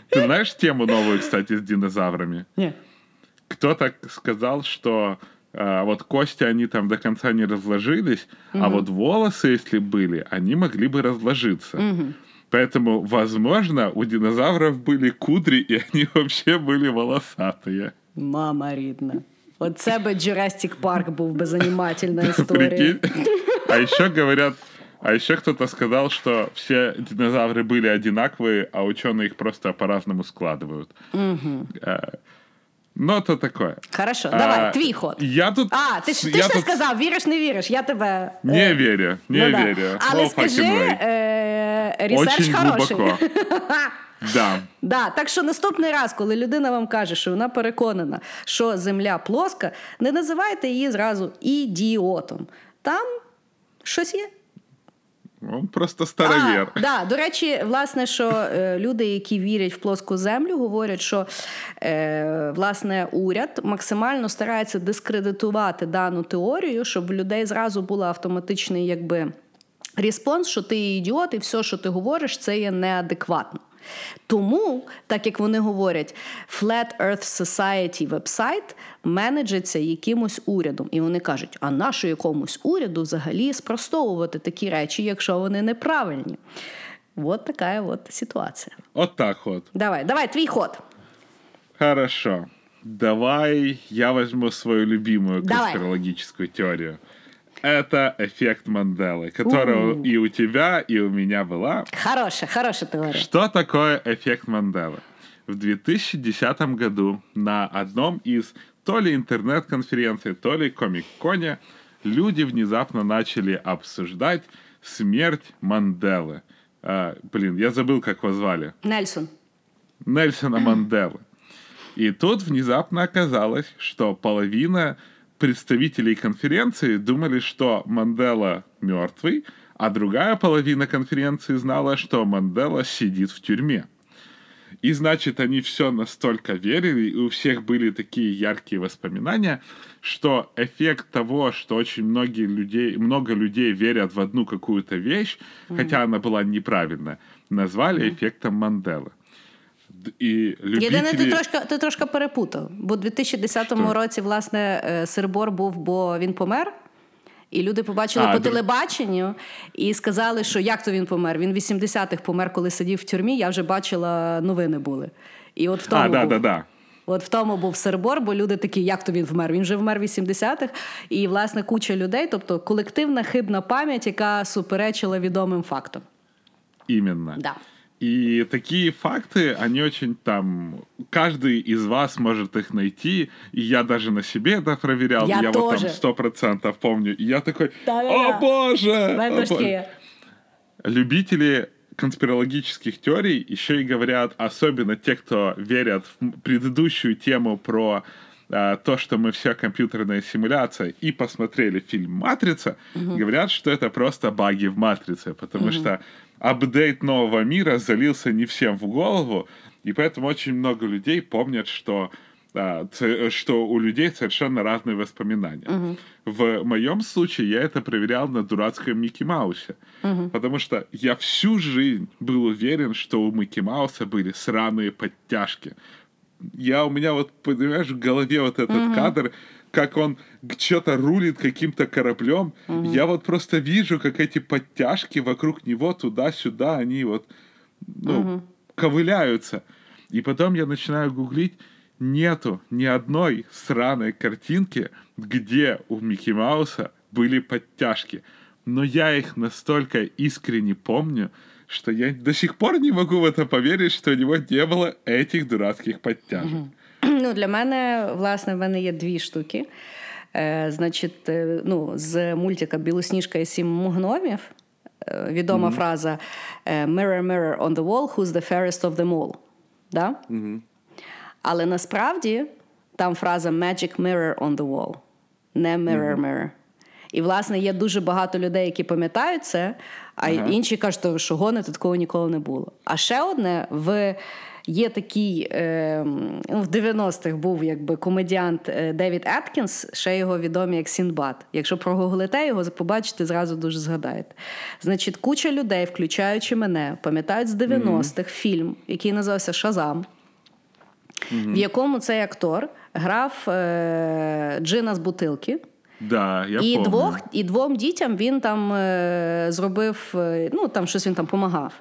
S3: ты знаешь тему новую, кстати, с динозаврами?
S2: Ні.
S3: Кто так сказал, что а, вот кости, они там до конца не разложились, а вот волосы, если были, они могли бы разложиться. Поэтому, возможно, у динозавров были кудри, и они вообще были волосатые.
S2: Мама рідна. Оце би Jurassic Park був би занімательна історія.
S3: Прикинь? А еще говорят, а еще кто-то сказал, что все динозавры были одинаковые, а ученые их просто по-разному складывают. Э, Но то такое.
S2: Хорошо,
S3: А,
S2: давай, твій ход.
S3: Я тут...
S2: А, ти ж ти
S3: я
S2: ж не
S3: тут
S2: сказав, віриш, не віриш. Я тебе.
S3: Не
S2: е,
S3: верю, не
S2: ну да.
S3: верю.
S2: Але
S3: No
S2: скажи,
S3: fucking way.
S2: е, ресерч
S3: Очень
S2: хороший.
S3: глубоко. Да.
S2: Да, так що наступний раз, коли людина вам каже, що вона переконана, що земля плоска, не називайте її зразу ідіотом. Там щось є.
S3: Он просто старовер.
S2: А, да, до речі, власне, що е, люди, які вірять в плоску землю, говорять, що е, власне уряд максимально старається дискредитувати дану теорію, щоб в людей зразу була автоматичний якби респонс, що ти ідіот, і все, що ти говориш, це є неадекватно. Тому, так як вони говорять, Flat Earth Society вебсайт менеджиться якимось урядом. І вони кажуть, а нащо якомусь уряду взагалі спростовувати такі речі, якщо вони неправильні? От така от ситуація.
S3: Вот так вот.
S2: Давай, давай, твій ход.
S3: Хорошо. Давай я возьму свою любимую
S2: Давай.
S3: конспирологическую теорию. Это эффект Манделы, которая и у тебя, и у меня была.
S2: Хороша, хороша теорія.
S3: Что такое эффект Манделы? В 2010 году на одном из то ли интернет-конференций, то ли комик-коне люди внезапно начали обсуждать смерть Манделы. А, блин, я забыл, как его звали.
S2: Нельсон.
S3: Нельсона Манделы. И тут внезапно оказалось, что половина представителей конференции думали, что Мандела мертвый, а другая половина конференции знала, что Мандела сидит в тюрьме. И значит, они все настолько верили, и у всех были такие яркие воспоминания, что эффект того, что очень многие людей, много людей верят в одну какую-то вещь, хотя она была неправильная, назвали эффектом Манделы. Д- И любители...
S2: Єдине, ти трошки, ти трошки перепутав. Бо в 2010
S3: Що?
S2: році, власне, е, Сирбор був, бо він помер. І люди побачили
S3: А,
S2: по телебаченню і сказали, що як то він помер? Він в 80-х помер, коли сидів в тюрмі. Я вже бачила, новини були. І от в тому
S3: А, да,
S2: був.
S3: да, да.
S2: От в тому був Сербор, бо люди такі, як то він вмер? Він же вмер в 80-х. І, власне, куча людей, тобто колективна хибна пам'ять, яка суперечила відомим фактам.
S3: Именно.
S2: Да.
S3: И такие факты, они очень там... Каждый из вас может их найти. И я даже на себе это проверял.
S2: Я
S3: вот
S2: тоже.
S3: там сто процентов помню. И я такой,
S2: Да-да-да.
S3: о боже! О боже!» Любители конспирологических теорий еще и говорят, особенно те, кто верят в предыдущую тему про а, то, что мы вся компьютерная симуляция, и посмотрели фильм «Матрица», говорят, что это просто баги в «Матрице», потому что апдейт нового мира залился не всем в голову, и поэтому очень много людей помнят, что а, ц- что у людей совершенно разные воспоминания. В моем случае я это проверял на дурацком Микки Маусе. Потому что я всю жизнь был уверен, что у Микки Мауса были сраные подтяжки. Я у меня вот, понимаешь, в голове вот этот кадр, как он что-то рулит каким-то кораблем. Я вот просто вижу, как эти подтяжки вокруг него туда-сюда, они вот ну, ковыляются. И потом я начинаю гуглить, нету ни одной сраной картинки, где у Микки Мауса были подтяжки. Но я их настолько искренне помню, что я до сих пор не могу в это поверить, что у него не было этих дурацких подтяжек.
S2: Ну, для мене, власне, в мене є дві штуки. Е, значить, е, ну, з мультика Білосніжка і сім гномів. е, відома фраза е, Mirror, mirror on the wall, who's the fairest of them all. Да? Але насправді там фраза Magic mirror on the wall, не mirror, mirror. І, власне, є дуже багато людей, які пам'ятають це, а інші кажуть, що гоните, такого ніколи не було. А ще одне в. Є такий е, ну, в 90-х був якби комедіант е, Девід Еткінс, ще його відомі як Сіндбад. Якщо прогуглите його, побачите, зразу дуже згадаєте. Значить, куча людей, включаючи мене, пам'ятають з 90-х фільм, який називався Шазам, в якому цей актор грав е, джина з бутилки.
S3: Да, я
S2: і,
S3: помню.
S2: двох, і двом дітям він там е, зробив, е, ну там щось він там помагав.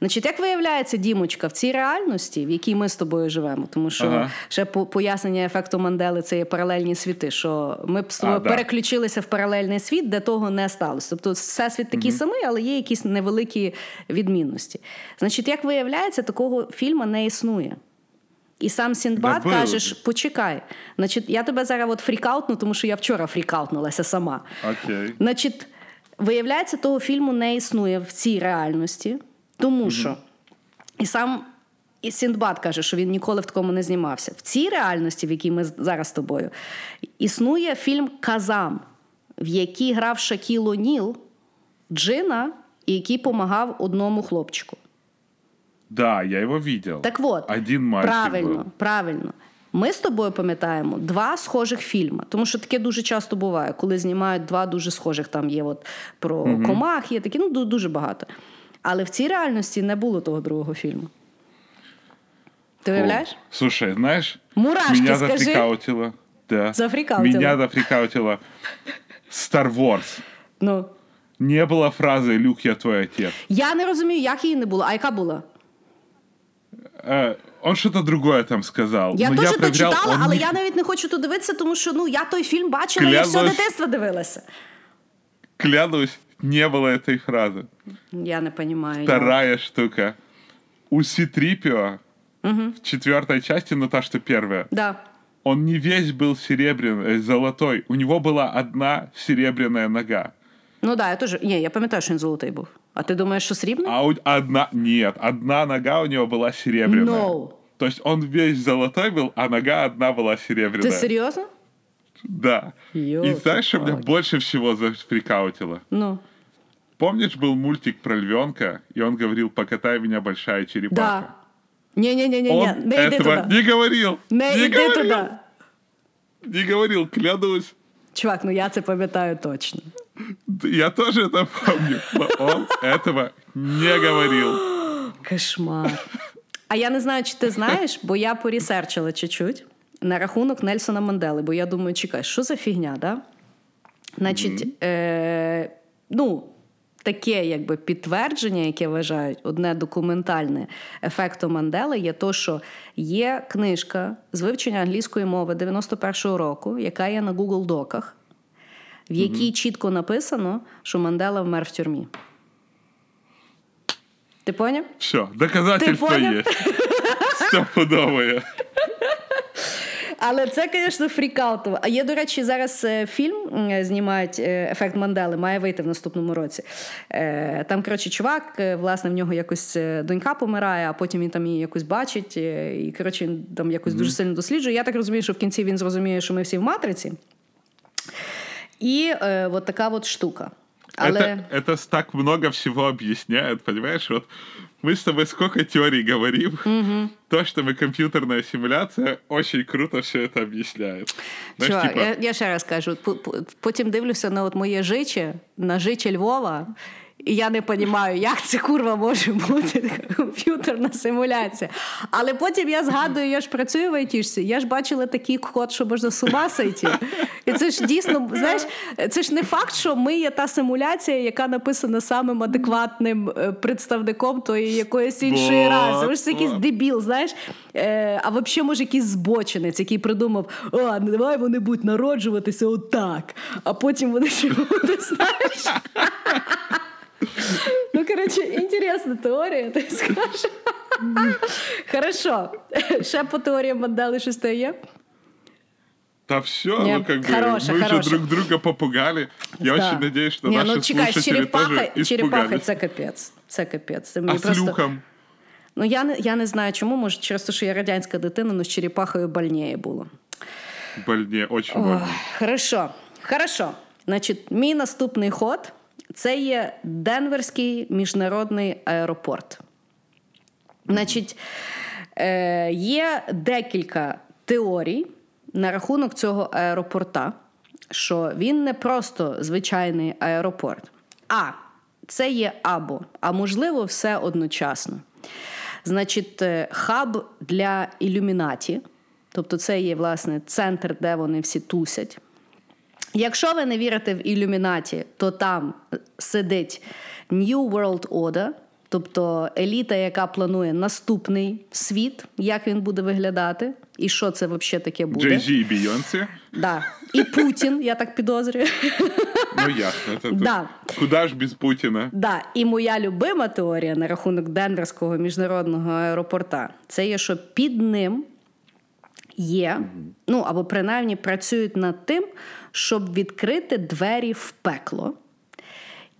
S2: Значить, як виявляється, Дімочка, в цій реальності, в якій ми з тобою живемо, тому що
S3: Ага.
S2: ще пояснення ефекту Мандели це є паралельні світи, що ми б з тобою
S3: А, да.
S2: переключилися в паралельний світ, де того не сталося. Тобто, всесвіт такий самий, але є якісь невеликі відмінності. Значить, як виявляється, такого фільму не існує. І сам Сіндбад
S3: Да, був.
S2: каже, почекай. Значить, я тебе зараз от freakout ну, тому що я вчора freakout нулася сама.
S3: Окей.
S2: Значить, виявляється, того фільму не існує в цій реальності, тому що і сам і Сіндбад каже, що він ніколи в такому не знімався. В цій реальності, в якій ми зараз з тобою, існує фільм Казам, в який грав Шакіл О'Ніл, Джина, і який помагав одному хлопчику.
S3: Да, я его видел.
S2: Так от,
S3: Один
S2: правильно,
S3: был.
S2: правильно. Ми з тобою пам'ятаємо два схожих фільми, тому що таке дуже часто буває, коли знімають два дуже схожих. Там є от про комах, є такі, ну дуже багато. Але в цій реальності не було того другого фільму. Ти уявляєш?
S3: О, Слушай, знаешь,
S2: Мурашки,
S3: меня
S2: скажи.
S3: зафрикаутило. Да.
S2: Зафрикаутило.
S3: Меня зафрикаутило. Star Wars.
S2: Ну.
S3: Не было фразы «Люк, я твой отец».
S2: Я не розумію, як її не було. А яка була?
S3: Э, он что-то другое там сказал.
S2: Я
S3: но
S2: теж
S3: я
S2: то
S3: проверял,
S2: читала,
S3: он
S2: але
S3: не-
S2: я навіть не хочу тут дивитися, тому що ну я той фільм бачила, я все
S3: Клянусь.
S2: дитинство дивилася.
S3: Клянусь, не было этой фразы.
S2: Я не розумію.
S3: Вторая штука. У Ситрипио в четвертой части, ну та, что первая,
S2: Да.
S3: он не весь был серебряный, э, золотой. У него была одна серебряная нога.
S2: Ну да, я теж. Ні, я пам'ятаю, що він золотий був. А ти думаєш, що срібний?
S3: А у- одна... Нет, одна нога у него была серебряная.
S2: No.
S3: То есть он весь золотой был, а нога одна была
S2: Ти
S3: серебряная.
S2: серйозно?
S3: Да. И
S2: Ёлки-палки.
S3: знаешь, что меня больше всего зафрикаутило?
S2: Ну.
S3: Помнишь, был мультик про львенка, и он говорил, покатай меня, большая черепаха?
S2: Да. Ні, ні, ні, ні,
S3: Он
S2: ні. Не йди
S3: этого
S2: туди.
S3: не говорил.
S2: Не йди
S3: говорил.
S2: туди.
S3: Не говорил, клянусь.
S2: Чувак, ну я це пам'ятаю точно.
S3: Я тоже это помню, но он этого не говорил.
S2: Кошмар. А я не знаю, чи ти знаєш, бо я порісерчила чуть-чуть на рахунок Нельсона Мандели, бо я думаю, чекай, що за фігня, да? Значить, е, ну, таке якби підтвердження, яке вважають одне документальне ефекту Мандели, є то, що є книжка з вивчення англійської мови 91-го року, яка є на Google Доках, в якій чітко написано, що Мандела вмер в тюрмі. Ти поняв?
S3: Все, доказательства
S2: Ты понял?
S3: есть. Стопудовые.
S2: Але це, звісно, фрікаутово. А є, до речі, зараз е, фільм м, знімають е, ефект Мандели, має вийти в наступному році. Е, Там, коротше, чувак, е, власне, в нього якось е, донька помирає, а потім він там її якось бачить, е, і коротше, він там якось дуже сильно досліджує. Я так розумію, що в кінці він зрозуміє, що ми всі в матриці. І е, от така от штука. Але
S3: Это, это с- так много всего объясняет, понимаешь? Вот мы с тобой сколько теорий говорим. То, что мы компьютерная симуляция, очень круто все это объясняет. Знаешь,
S2: Чувак,
S3: типа,
S2: я, я ще раз кажу, по- по- потім дивлюся на от моє жиче, на жиче Львова, і я не розумію, як це курва може бути комп'ютерна симуляція. Але потім я згадую, я ж працюю в айтішці, я ж бачила такий код, що можна з ума сойти. І це ж дійсно, знаєш, це ж не факт, що ми є та симуляція, яка написана самим адекватним е, представником тої якоїсь іншої раси. Може, це якийсь дебіл, знаєш. Е, а взагалі, може, якийсь збочинець, який придумав: а, давай вони будуть народжуватися отак, а потім вони ще будуть, знаєш. Ну, коротше, інтересна теорія, ти скажеш. Хорошо. Ще по теорії Мандели щось то є?
S3: Да все,
S2: Не,
S3: ну как бы
S2: хорошая,
S3: мы
S2: хорошая.
S3: же друг друга попугали. Я
S2: Да.
S3: очень надеюсь, что
S2: Ні,
S3: наши
S2: ну чекай,
S3: слушатели
S2: черепаха,
S3: тоже
S2: черепаха
S3: испугались.
S2: це капець. Це капець. Це
S3: А
S2: мені
S3: с
S2: просто...
S3: люхом?
S2: Ну я не я не знаю, чому, може, через те, що я радянська дитина, але з черепахою больніє було.
S3: Больнее, очень
S2: Ох,
S3: больно.
S2: хорошо. Хорошо. Значить, мій наступний ход це є Денверський міжнародний аеропорт. Значить, е, є декілька теорій на рахунок цього аеропорта, що він не просто звичайний аеропорт, а це є або, а можливо, все одночасно. Значить, е, хаб для ілюмінаті, тобто це є власне центр, де вони всі тусять. Якщо ви не вірите в ілюмінаті, то там сидить New World Order, тобто еліта, яка планує наступний світ, як він буде виглядати, і що це взагалі таке буде.
S3: Джей Зі и Бейонсе.
S2: Да. І Путін, я так підозрюю.
S3: Ну ясно. Это,
S2: Да.
S3: Куда ж без Путина?
S2: Да, і моя любима теорія на рахунок Денверського міжнародного аеропорта це є, що під ним є, ну або принаймні працюють над тим, щоб відкрити двері в пекло.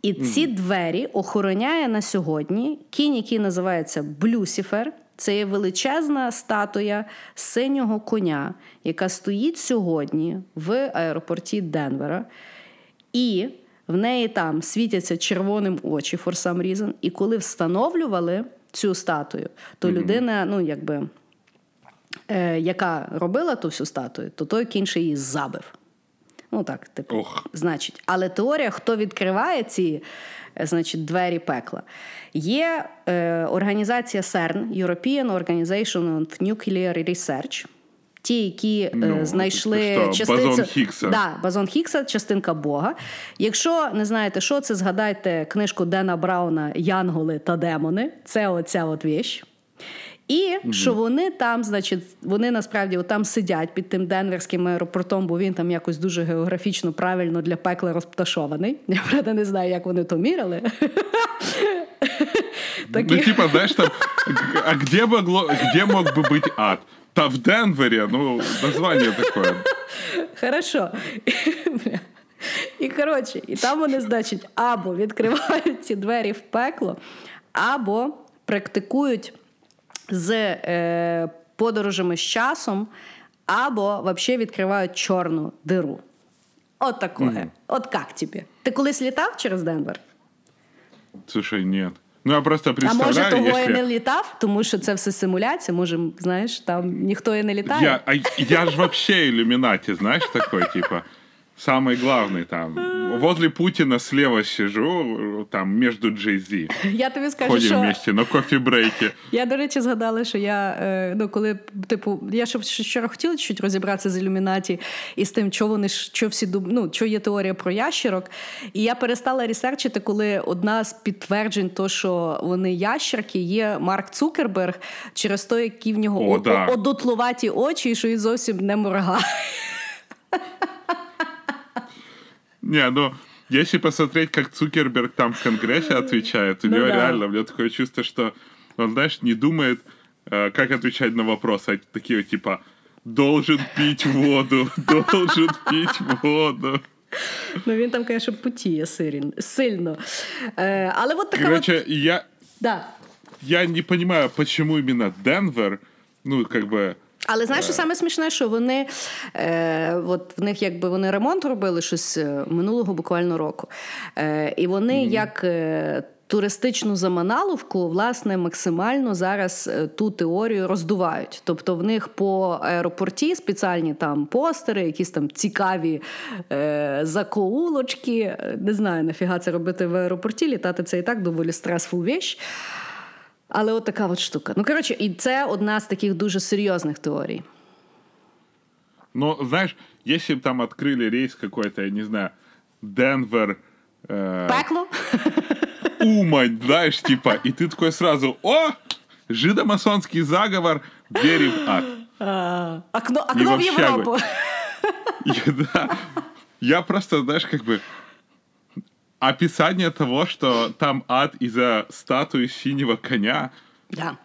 S2: І ці двері охороняє на сьогодні кінь, який називається Блюсіфер. Це є величезна статуя синього коня, яка стоїть сьогодні в аеропорті Денвера. І в неї там світяться червоним очі for some reason. І коли встановлювали цю статую, то людина, ну якби, е, яка робила ту всю статую, то той кінь ще її забив. Ну так, типу,
S3: Ох.
S2: значить. Але теорія, хто відкриває ці е, значить, двері пекла, є е, організація CERN, European Organization of Nuclear Research. Ті, які е,
S3: Ну,
S2: знайшли
S3: що,
S2: частицю
S3: бозон Хіггса?
S2: Да, бозон Хіггса, частинка Бога. Якщо не знаєте, що це, згадайте книжку Дена Брауна Янголи та демони. Це оця от віч. І що вони там, значить, вони насправді там сидять під тим денверським аеропортом, бо він там якось дуже географічно правильно для пекла розташований. Я правда не знаю, як вони то міряли.
S3: Ну, типа, знаешь, там, а где, могло, где мог бы быть ад? Та в Денвере, ну, название такое.
S2: Хорошо. І коротше, і там вони, значить, або відкривають ці двері в пекло, або практикують з е, подорожами з часом, або взагалі відкривають чорну диру. От такое. От як тобі? Ти колись літав через Денвер?
S3: Слушай, нет. Ну, я просто
S2: А може, того і
S3: если...
S2: не літав, тому що це все симуляція. Може, знаєш, там ніхто і не літає.
S3: Я, а я же вообще иллюминати, знаешь, такой, типа, самый главный там. Возле Путина слева сижу, там, между Джей-Зи.
S2: Я тобі скажу,
S3: Ходим
S2: що
S3: вместе на кофе-брейке.
S2: Я, до речі, згадала, що я е, ну, коли, типу, я ще вчора хотіла чуть розібратися з ілюмінаті і з тим, що вони що всі ну, що є теорія про ящерок. І я перестала ресерчити, коли одна з підтверджень, то, що вони ящерки, є Марк Цукерберг, через те, які в нього
S3: О,
S2: о-
S3: да.
S2: одутлуваті очі, і що він зовсім не моргає.
S3: Не, ну, если посмотреть, как Цукерберг там в Конгрессе отвечает, у
S2: Ну
S3: него
S2: да.
S3: реально, у меня такое чувство, что он, знаешь, не думает, э, как отвечать на вопросы. А такие вот, типа, должен пить воду, должен пить воду.
S2: Ну він там, звісно, путіє сильно. сильно. Е, але от така.
S3: Короче,
S2: от...
S3: я,
S2: Да.
S3: я не понимаю, почему именно Денвер, ну, как бы,
S2: Але знаєш, що саме смішне, що вони е, от в них якби вони ремонт робили щось е, минулого буквально року. Е, і вони як. Е, Туристичну заманаловку, власне, максимально зараз е, ту теорію роздувають. Тобто в них по аеропорті спеціальні там постери, якісь там цікаві е, закоулочки. Е, Не знаю, нафіга це робити в аеропорті. Літати це і так доволі стресфул віч. Але от така от штука. Ну, коротше, і це одна з таких дуже серйозних теорій.
S3: ну, знаешь, если бы там открыли рейс какой-то, я не знаю, Денвер, э,
S2: Пекло?
S3: Умань, знаешь, типа, и ты такой сразу, о, жидомасонский заговор, двери в ад.
S2: А, Окно,
S3: И
S2: окно в
S3: вообще бы.
S2: Європу.
S3: Я, да, я просто, знаешь, как бы описание того, что там ад из-за статуи синего коня,
S2: Да.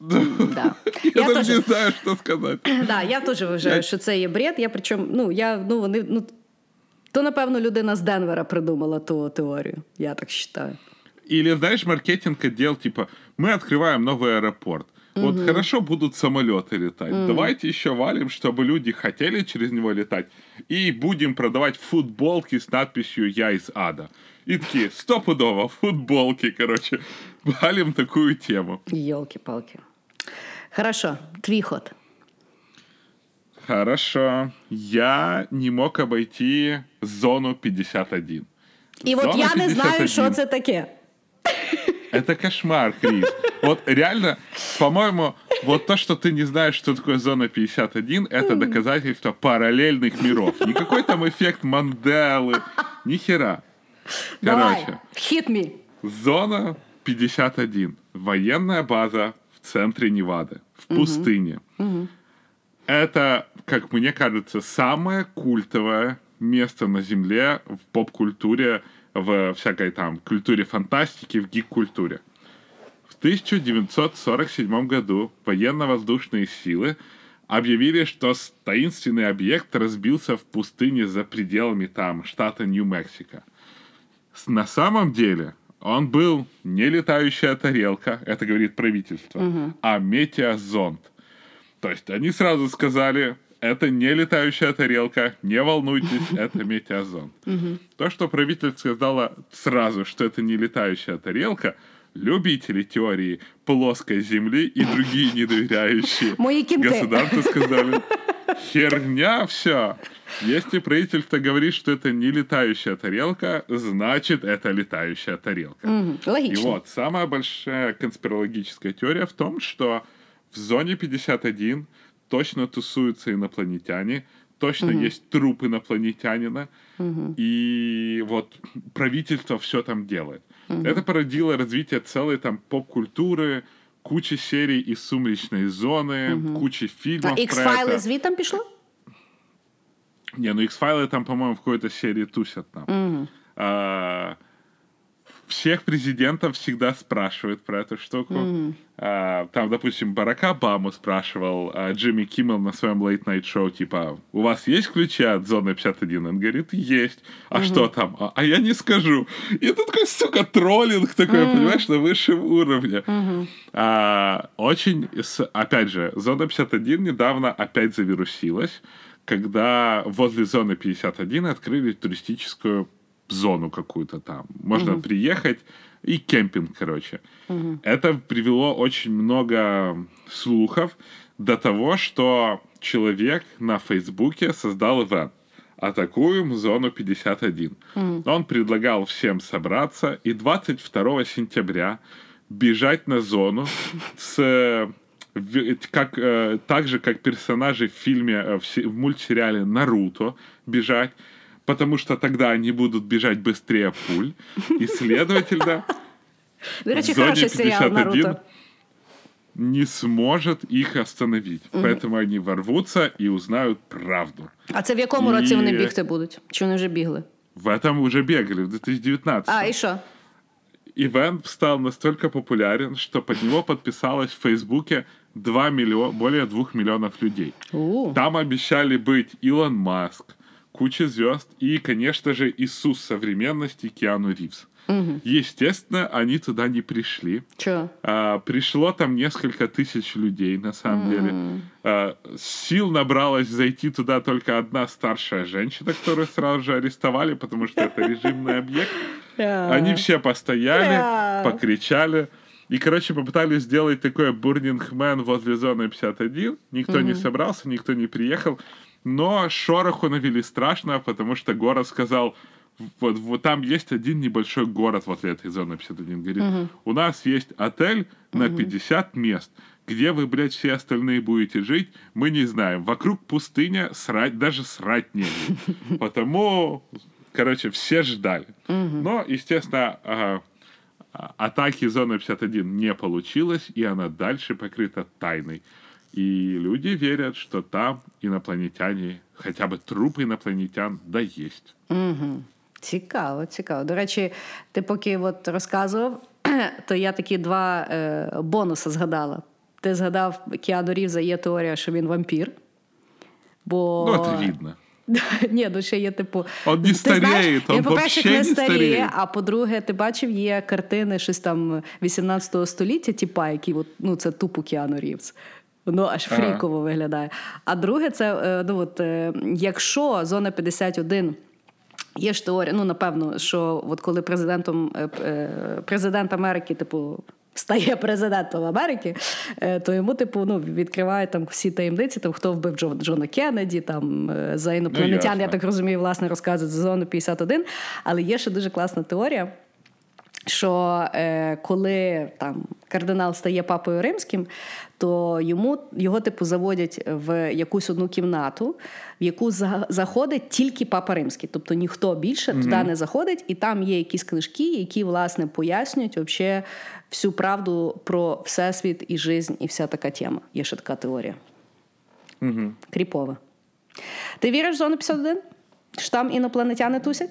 S2: Да.
S3: Я,
S2: Я теж-
S3: не знаю, что сказать.
S2: Да, я теж вважаю,
S3: Я-
S2: що це є бред. Я причому, ну, я, ну, вони, ну, то, напевно, людина з Денвера придумала ту теорію. Я так вважаю.
S3: Или, знаешь, маркетинг отдел, типа, мы открываем новый аэропорт. Вот хорошо будут самолеты летать. Давайте еще валим, чтобы люди хотели через него летать. И будем продавать футболки с надписью «Я из ада». И такие, стопудово, футболки, короче. Валим такую тему.
S2: Йолки-палки. Хорошо, твій ход.
S3: Хорошо. Я не мог обойти зону 51.
S2: І от
S3: Зона
S2: я не знаю,
S3: 51.
S2: що це таке.
S3: Это кошмар, Крис. Вот реально, по-моему, вот то, что ты не знаешь, что такое зона 51, это доказательство параллельных миров. Никакой там эффект Манделы, ни хера.
S2: Давай,
S3: Короче,
S2: hit me.
S3: зона 51. Военная база в центре Невады, в пустыне. Это, как мне кажется, самое культовое место на Земле в поп-культуре, в всякой там культуре фантастики, в гик-культуре. В 1947 году военно-воздушные силы объявили, что таинственный объект разбился в пустыне за пределами там штата Нью-Мексико. На самом деле он был не летающая тарелка, это говорит правительство, а метеозонд. То есть они сразу сказали, это не летающая тарелка, не волнуйтесь, это метеозонд. То, что правительство сказало сразу, что это не летающая тарелка, любители теории плоской земли и другие недоверяющие государства сказали, херня все. Если правительство говорит, что это не летающая тарелка, значит, это летающая тарелка.
S2: Мгм,
S3: И вот, самая большая конспирологическая теория в том, что в зоне 51 точно тусуются инопланетяне, точно есть труп инопланетянина, и вот правительство все там делает. Это породило развитие целой там поп-культуры, кучи серий из «Сумеречной зоны», кучи
S2: А
S3: фильмов про
S2: X-файли
S3: это.
S2: звітом пішло?
S3: Не, ну X-файлы там, по-моему, в какой-то серии тусят там. А, всех президентов всегда спрашивают про эту штуку. А, там, допустим, Барак Обаму спрашивал а, Джимми Киммел на своем Late Night Show, типа, у вас есть ключи от зоны 51? Он говорит, есть. А что там? А, а я не скажу. И это такой, сука, троллинг такой, понимаешь, на высшем уровне. А, очень, опять же, зона 51 недавно опять завирусилась, когда возле зоны 51 открыли туристическую зону какую-то там. Можно приехать и кемпинг, короче. Это привело очень много слухов до того, что человек на Фейсбуке создал ивент. Атакуем зону 51. Он предлагал всем собраться и 22 сентября бежать на зону с э, как э, так же как персонажи в фильме э, в, в мультсериале Наруто бежать, потому что тогда они будут бежать быстрее пуль, и следовательно
S2: До речі,
S3: в зоне
S2: хороший серіал
S3: 51
S2: Наруто.
S3: не сможет их остановить, поэтому они ворвутся и узнают правду.
S2: А це в якому
S3: І-
S2: році вони бігти будуть? Чи вони вже бігли?
S3: В этом уже бегали в 2019.
S2: А, і що?
S3: Ивент стал настолько популярен, что под него подписалось в Фейсбуке 2 миллиона, более 2 миллионов людей.
S2: У.
S3: Там обещали быть Илон Маск, куча звезд и, конечно же, Иисус современности Киану Ривз. Естественно, они туда не пришли.
S2: Чого?
S3: А, пришло там несколько тысяч людей, на самом деле. А, сил набралось зайти туда только одна старшая женщина, которую сразу же арестовали, потому что это режимный объект. Они все постояли, покричали. И, короче, попытались сделать такой Burning Man возле зоны 51. Никто не собрался, никто не приехал. Но шороху навели страшно, потому что город сказал, вот, вот там есть один небольшой город возле этой зоны 51. Говорит, у нас есть отель на 50 мест. Где вы, блядь, все остальные будете жить, мы не знаем. Вокруг пустыня, срать, даже срать негде. Потому, короче, все ждали. Но, естественно, а- атаки зоны 51 не получилось, и она дальше покрыта тайной. И люди верят, что там инопланетяне, хотя бы трупы инопланетян, да есть.
S2: Цікаво, цікаво. До речі, ти поки от розказував, то я такі два е, бонуси згадала. ти згадав Кіану Рівза, є теорія, що він вампір. Бо...
S3: Ну, это видно.
S2: Ні, ну ще є типу.
S3: Он не
S2: ти
S3: старіє,
S2: знаєш,
S3: он
S2: він, по-перше,
S3: вообще
S2: не
S3: не
S2: старіє,
S3: старіє.
S2: а по-друге, ти бачив, є картини щось там 18 століття, типа, які от, ну, це тупо Кіану Рівз. Воно аж
S3: Ага.
S2: фріково виглядає. А друге, це е, ну, от, е, якщо зона 51 Є ж теорія, ну напевно, що от коли президентом е, президент Америки, типу. Стає президентом Америки, то йому, типу, ну, відкриває там всі таємниці, там хто вбив Джо, Джона Кеннеді, там за інопланетян,
S3: ясно.
S2: я так розумію, власне, розказують за зону 51. Але є ще дуже класна теорія, що е, коли там кардинал стає папою римським, то йому його типу заводять в якусь одну кімнату, в яку за- заходить тільки папа римський, тобто ніхто більше туди не заходить, і там є якісь книжки, які власне пояснюють вообще всю правду про всесвіт і жизнь, і вся така тема. Є ще така теорія.
S3: Угу.
S2: Кріпова. Ти віриш в зону 51? Що там інопланетяни тусять?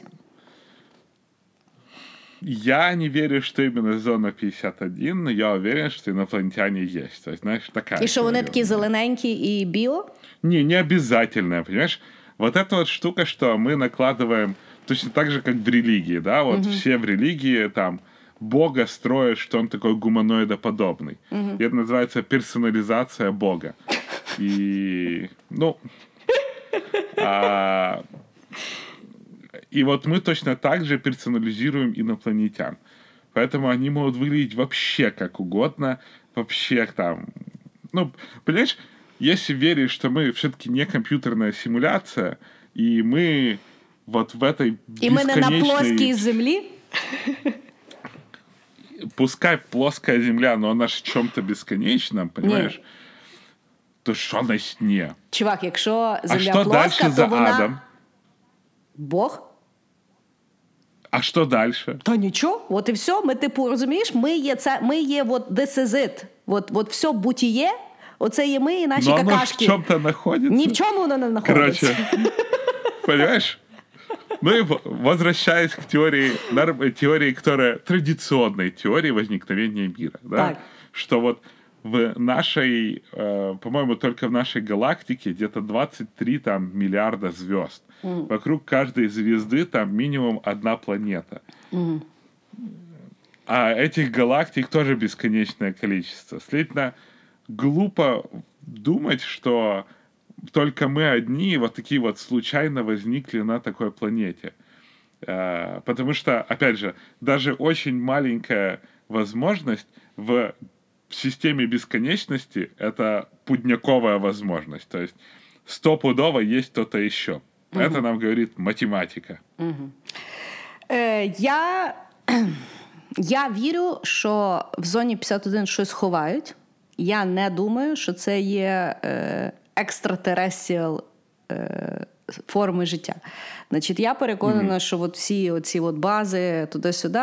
S3: Я не верю, что именно зона 51, но я уверен, что инопланетяне есть. То есть, знаешь, такая.
S2: І що вони
S3: теория
S2: такі
S3: у меня.
S2: зелененькі і біло?
S3: Не, не обязательно, понимаешь? Вот эта вот штука, что мы накладываем точно так же, как в религии, да, вот все в религии там Бога строят, что он такой гуманоидоподобный. И это называется персонализация Бога. И, ну, а, и вот мы точно так же персонализируем инопланетян. Поэтому они могут выглядеть вообще как угодно, вообще там... Ну, понимаешь, если верить, что мы все-таки не компьютерная симуляция, и мы вот в этой
S2: І ми не на
S3: бесконечной-
S2: плоскій землі.
S3: Пускай плоская Земля, но она же в чем-то бесконечном, понимаешь? То что значит не?
S2: Чувак, якщо
S3: А
S2: земля
S3: что
S2: плоска,
S3: дальше
S2: то
S3: за
S2: вона
S3: адом?
S2: Бог.
S3: А что дальше?
S2: Та нічого, от і все. Ми, типу, розумієш, ми є це, ми є от this is it. От, от все бутіє, оце є ми і наші
S3: Но оно ж в
S2: какашки.
S3: чем-то находится.
S2: Ні в чому воно не знаходиться.
S3: Короче, понимаешь? Ну и в- возвращаясь к теории, теории, которая традиционной теории возникновения мира, да?
S2: Так.
S3: что вот в нашей, э, по-моему, только в нашей галактике где-то 23 там миллиарда звезд. Вокруг каждой звезды там минимум одна планета. А этих галактик тоже бесконечное количество. Следовательно, глупо думать, что только мы одни вот такие вот случайно возникли на такой планете. Э, Потому что, опять же, даже очень маленькая возможность в системе бесконечности — это путняковая возможность. То есть стопудово есть кто-то еще. Это нам говорит математика.
S2: Е, я, я вірю, що в зоні 51 щось ховають. Я не думаю, що це є е, екстратересіал е, форми життя. Значить, я переконана, що от всі оці от бази туди-сюди,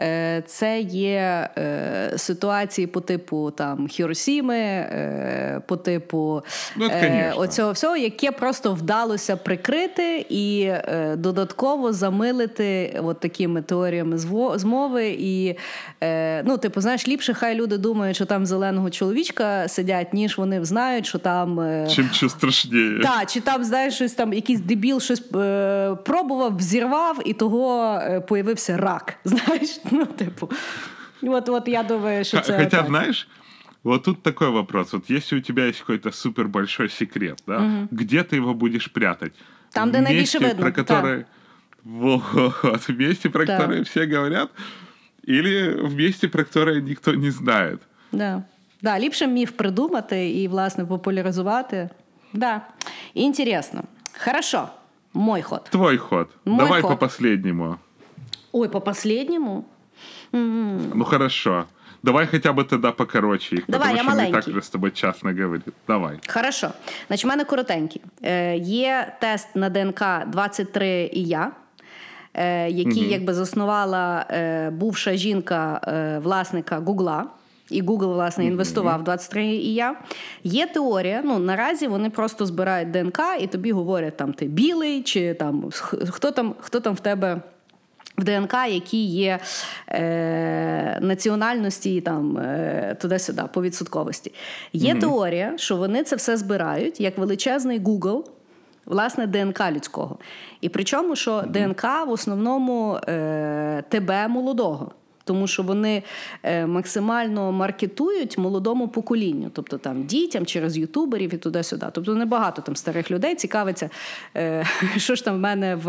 S2: е, це є е, ситуації по типу там Хіросіми, е, по типу
S3: Ну,
S2: оцього всього, яке просто вдалося прикрити і е, додатково замилити от такими теоріями змови. І, е, ну, типу, знаєш, ліпше хай люди думають, що там зеленого чоловічка сидять, ніж вони знають, що там. е,
S3: Чем что страшнее.
S2: та, чи там, знаєш, щось там, якийсь дебіл щось е, пробував, взірвав, і того е, появився рак. Знаєш, ну, типу. От, от я думаю, що це.
S3: Хотя,
S2: так.
S3: знаешь, вот тут такой вопрос. Вот если у тебя есть какой-то супер большой секрет, да, где ты его будешь прятать?
S2: Там,
S3: В
S2: где наибольше видно,
S3: про который... Вот, в месте, про
S2: Да.
S3: которое все говорят, или в месте, про которое никто не знает.
S2: Да. Да, ліпше міф придумати і, власне, популяризувати. Да. Інтересно. Хорошо. Мой ход.
S3: Твой ход.
S2: Мой
S3: Давай
S2: ход.
S3: по последнему.
S2: Ой, по последнему.
S3: Ну хорошо. Давай хотя бы тогда покороче их,
S2: Давай,
S3: потому
S2: я
S3: что мы и так
S2: маленький.
S3: уже с тобой час. Давай.
S2: Хорошо. Значить, в мене коротенький. Е, є тест на ДНК 23 і я. Е, який якби заснувала е, бувша жінка е, власника Гугла. І Google, власне, інвестував в 23 і я. Є теорія. Ну наразі вони просто збирають ДНК і тобі говорять, там ти білий, чи там хто там, хто там в тебе В ДНК, які є е, національності там е, туди-сюди по відсотковості. Є mm-hmm. теорія, що вони це все збирають як величезний Google, власне, ДНК людського. І причому, що mm-hmm. ДНК в основному е, тебе молодого тому що вони е, максимально маркетують молодому поколінню, тобто там дітям через ютуберів і туди-сюди. Тобто небагато там старих людей цікавиться, е, що ж там в мене в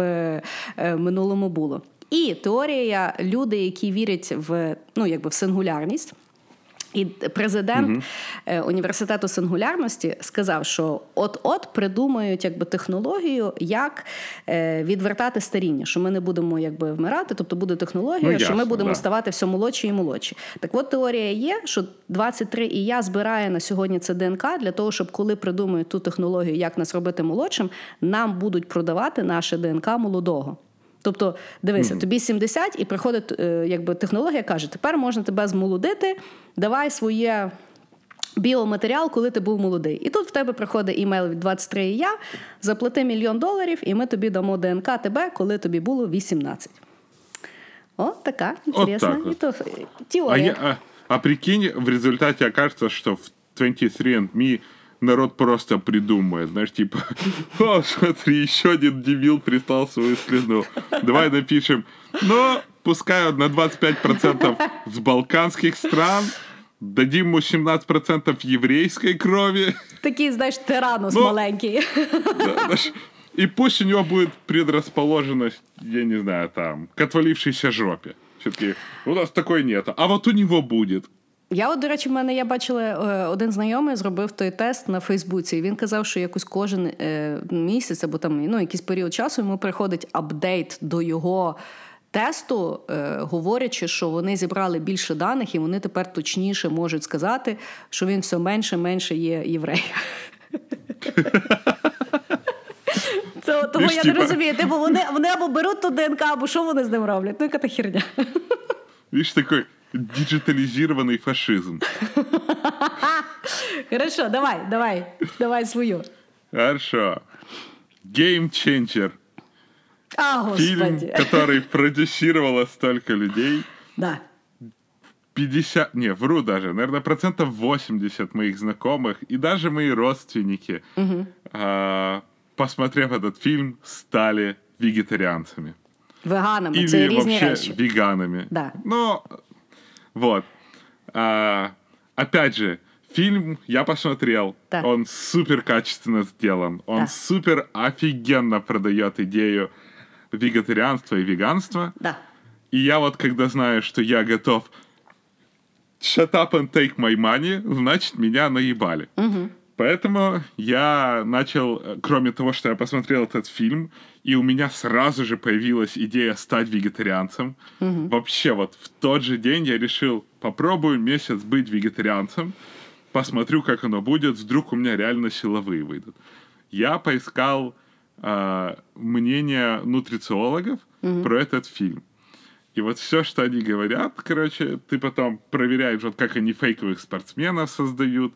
S2: е, минулому було. І теорія люди, які вірять в ну якби в сингулярність. І президент угу. університету сингулярності сказав, що от-от придумають якби технологію, як е, відвертати старіння, що ми не будемо якби вмирати, тобто буде технологія, ну, що ми будемо да. ставати все молодші і молодші. Так от теорія є, що 23 і я збирає на сьогодні це ДНК для того, щоб коли придумають ту технологію, як нас робити молодшим, нам будуть продавати наше ДНК молодого. Тобто, дивися, mm-hmm. тобі 70 і приходить е, якби технологія, каже: тепер можна тебе змолодити, давай своє. Біоматеріал, коли ти був молодий. І тут в тебе приходить імейл від 23 і я, заплати мільйон доларів, і ми тобі дамо ДНК тебе, коли тобі було 18. О, така інтересна
S3: вот так теорія. А, а, а прикинь, в результаті окажется, що в 23andMe народ просто придумает, знаешь, типа, о, смотри, еще один дебил пристал свою слюну. Давай напишем, но пускай он на 25% с балканских стран, дадим ему 17% еврейской крови.
S2: Такие, знаешь, тиранус но, маленький.
S3: Да, знаешь, и пусть у него будет предрасположенность, я не знаю, там, к отвалившейся жопе. Все-таки у нас такой нет. А вот у него будет.
S2: Я, от, до речі, в мене я бачила е, один знайомий зробив той тест на Фейсбуці. і Він казав, що якось кожен е, місяць або там ну, якийсь період часу йому приходить апдейт до його тесту, е, говорячи, що вони зібрали більше даних, і вони тепер точніше можуть сказати, що він все менше менше є євреєм. Це того я не розумію. Типу вони вони або беруть ту ДНК, або що вони з ним роблять? Ну, яка та херня.
S3: Віж такий диджитализированный фашизм.
S2: Хорошо, давай, давай, давай свою.
S3: Хорошо. Game Changer.
S2: А, господи.
S3: Фильм, который продюсировало столько людей.
S2: Да.
S3: 50, не, вру даже, наверное, процентов 80 моих знакомых и даже мои родственники, угу. а, посмотрев этот фильм, стали вегетарианцами.
S2: Веганами,
S3: Или
S2: це
S3: різні
S2: вообще речі.
S3: веганами.
S2: Да.
S3: Но вот. А, опять же, фильм я посмотрел. Да. Он супер качественно сделан. Он да. супер офигенно продает идею вегетарианства и веганства.
S2: Да.
S3: И я вот когда знаю, что я готов shut up and take my money, значит, меня наебали. Угу. Поэтому я начал, э, кроме того, что я посмотрел этот фильм, и у меня сразу же появилась идея стать вегетарианцем. Угу. Вообще вот в тот же день я решил, попробую месяц быть вегетарианцем, посмотрю, как оно будет, вдруг у меня реально силовые выйдут. Я поискал э, мнение нутрициологов угу. про этот фильм. И вот все, что они говорят, короче, ты потом проверяешь, вот как они фейковых спортсменов создают,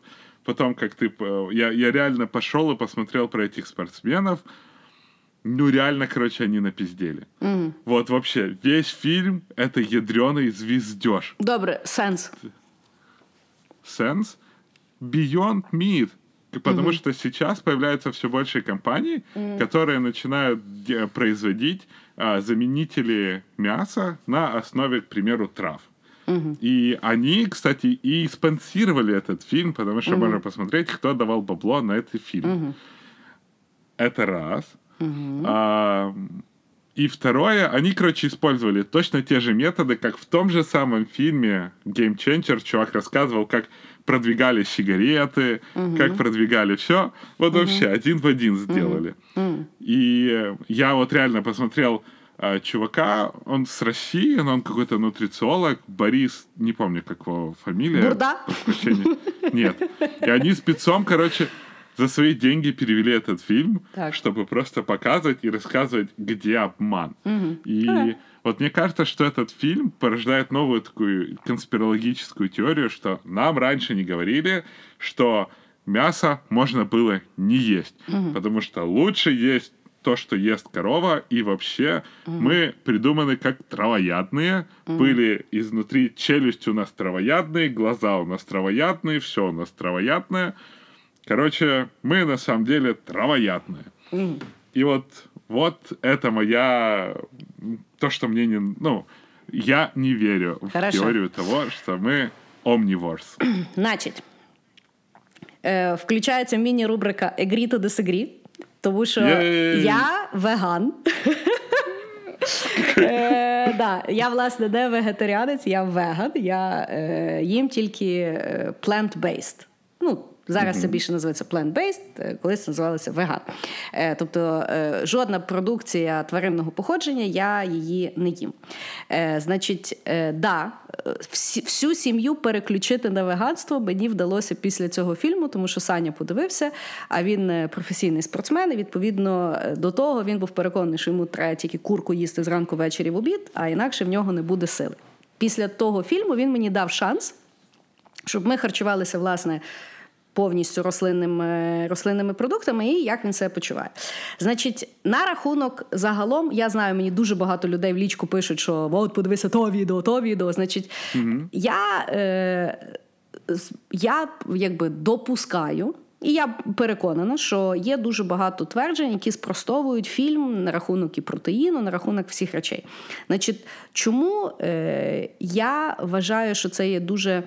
S3: потом как ты... Я, я реально пошел и посмотрел про этих спортсменов. Ну, реально, короче, они напиздели. Mm. Вот вообще, весь фильм — это ядреный звездеж.
S2: Добре, сенс.
S3: Сенс? Beyond Meat. Потому mm-hmm. что сейчас появляются все больше компаний, mm-hmm. которые начинают производить а, заменители мяса на основе, к примеру, трав. Угу. И они, кстати, и спонсировали этот фильм, потому что угу. можно посмотреть, кто давал бабло на этот фильм. Угу. Это раз. Угу. А, и второе, они, короче, использовали точно те же методы, как в том же самом фильме Game Changer чувак рассказывал, как продвигали сигареты, угу. как продвигали все. Вот угу. вообще один в один сделали. Угу. И я вот реально посмотрел чувака, он с России, но он какой-то нутрициолог, Борис, не помню, как его фамилия.
S2: Бурда?
S3: Нет. И они спецом, короче, за свои деньги перевели этот фильм, так. чтобы просто показывать и рассказывать, где обман. Угу. И а. вот мне кажется, что этот фильм порождает новую такую конспирологическую теорию, что нам раньше не говорили, что мясо можно было не есть, угу. потому что лучше есть то, что ест корова, и вообще мы придуманы как травоядные. Были изнутри челюсть у нас травоядные, глаза у нас травоядные, все у нас травоядное. Короче, мы на самом деле травоядные. И вот, вот это моя... То, что мне не... Ну, я не верю в
S2: Хорошо.
S3: теорию того, что мы omnivores.
S2: Значить, е, включається міні-рубрика Agree to disagree, Тому що
S3: Єй!
S2: я веган. Е, да, я, власне, не вегетаріанець, я веган. Я е, їм тільки е, plant-based. Ну, Зараз це більше називається plant-based, е, колись називалося веган. Е, тобто е, жодна продукція тваринного походження, я її не їм. Значить, да, всю сім'ю переключити на веганство мені вдалося після цього фільму, тому що Саня подивився, а він професійний спортсмен. І відповідно до того він був переконаний, що йому треба тільки курку їсти зранку ввечері в обід, а інакше в нього не буде сили. Після того фільму він мені дав шанс, щоб ми харчувалися, власне. Повністю рослинними, рослинними продуктами і як він себе почуває. Значить, на рахунок загалом, я знаю, мені дуже багато людей в лічку пишуть, що от подивися то відео, то відео. Значить, я, е, я якби допускаю. І я переконана, що є дуже багато тверджень, які спростовують фільм на рахунок і протеїну, на рахунок всіх речей. Значить, чому е, я вважаю, що це є дуже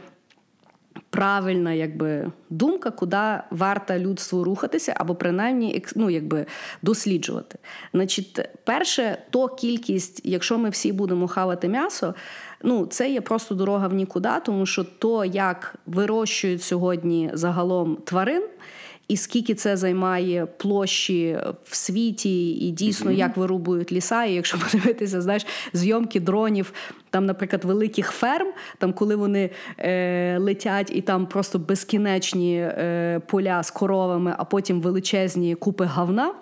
S2: правильна якби, думка, куди варто людству рухатися, або принаймні ну, якби, досліджувати. Значить, перше, то кількість, якщо ми всі будемо хавати м'ясо, ну, це є просто дорога в нікуди, тому що то, як вирощують сьогодні загалом тварин. І скільки це займає площі в світі, і дійсно як вирубують ліса. І якщо подивитися, знаєш, зйомки дронів, там, наприклад, великих ферм, там, коли вони е, летять, і там просто безкінечні е, поля з коровами, а потім величезні купи говна.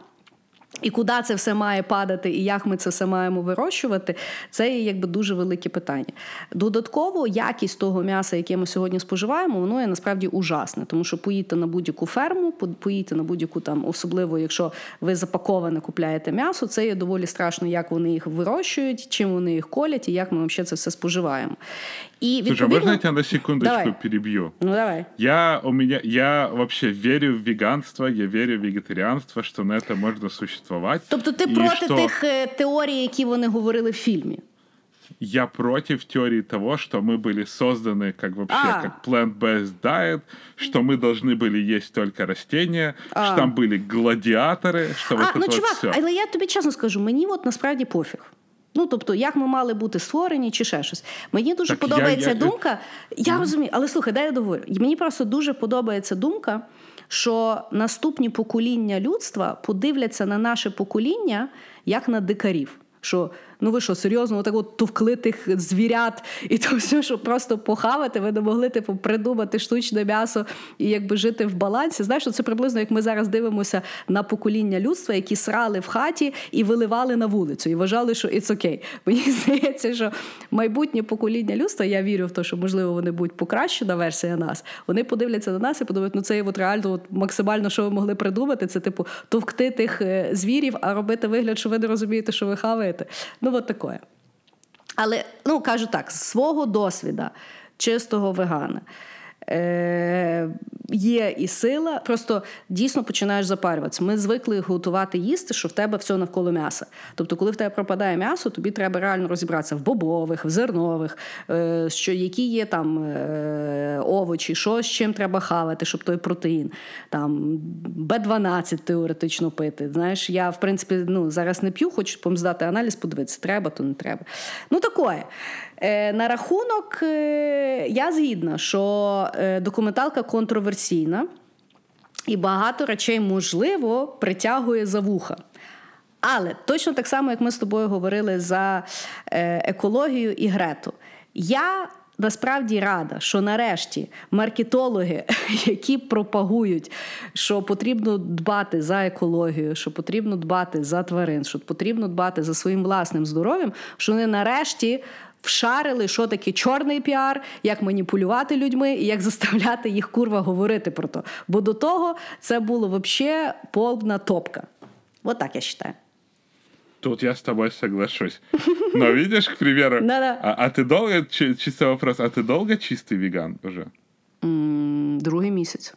S2: І куди це все має падати, і як ми це все маємо вирощувати, це є якби дуже велике питання. Додатково, якість того м'яса, яке ми сьогодні споживаємо, воно є насправді ужасне, тому що поїдьте на будь-яку ферму, по- поїдьте на будь-яку там, особливо якщо ви запаковане купляєте м'ясо, це є доволі страшно, як вони їх вирощують, чим вони їх колять, і як ми взагалі це все споживаємо. І
S3: Слушай, а
S2: відповідно...
S3: можно я тебя на секундочку
S2: Давай.
S3: перебью?
S2: Ну давай.
S3: Я у меня, я вообще верю в веганство, я верю в вегетарианство, что на это можно существовать.
S2: Тобто ти
S3: И
S2: проти
S3: что
S2: тих е, теорій, які вони говорили в фільмі.
S3: Я против теории того, что мы были созданы как вообще
S2: А.
S3: как plant-based diet, что мы должны были есть только растения,
S2: А.
S3: что там были гладиаторы, что вот
S2: А,
S3: это
S2: ну
S3: вот
S2: чувак,
S3: все.
S2: але я тобі чесно скажу, мені от насправді пофіг. Ну, тобто, як ми мали бути створені чи ще щось. Мені дуже
S3: Так
S2: подобається
S3: я-
S2: думка. Я розумію, але слухай, дай я договорю. Мені просто дуже подобається думка, що наступні покоління людства подивляться на наше покоління як на дикарів. Що ну ви що, серйозно, отак от товкли тих звірят і то все, що просто похавати, ви не могли типу придумати штучне м'ясо і якби жити в балансі. Знаєш, це приблизно як ми зараз дивимося на покоління людства, які срали в хаті і виливали на вулицю, і вважали, що it's окей. Мені здається, що майбутнє покоління людства, я вірю в те, що можливо вони будуть покращена версія нас. Вони подивляться на нас і подумають, ну це от реально от максимально, що ви могли придумати. Це типу товкти тих е, звірів, а робити вигляд, що ви не розумієте, що ви хаваєте. Ну, от таке. Але ну кажу так, з свого досвіда чистого вегана. Е, є і сила, просто дійсно починаєш запарюватися. Ми звикли готувати їсти, що в тебе все навколо м'яса. Тобто, коли в тебе пропадає м'ясо, тобі треба реально розібратися в бобових, в зернових, е, що які є там е, овочі, що з чим треба хавати, щоб той протеїн. Там Б12 теоретично пити. Знаєш, я в принципі ну, зараз не п'ю, хочу помздати аналіз, подивитися, треба, то не треба. Ну такое. Е, на рахунок е, я згідна, що е, документалка контроверсійна і багато речей, можливо, притягує за вуха. Але точно так само, як ми з тобою говорили за екологію і Грету, я насправді рада, що нарешті маркетологи, які пропагують, що потрібно дбати за екологію, що потрібно дбати за тварин, що потрібно дбати за своїм власним здоров'ям, що вони нарешті Вшарили, що таке чорний піар, як маніпулювати людьми і як заставляти їх курва говорити про то. Бо до того це було взагалі повна топка. Вот так я считаю.
S3: Тут я с тобой соглашусь. Но видишь, к примеру,
S2: Да-да.
S3: а, а ты долго, чи- чисто вопрос, а ты долго чистый веган уже?
S2: М, Другий місяць.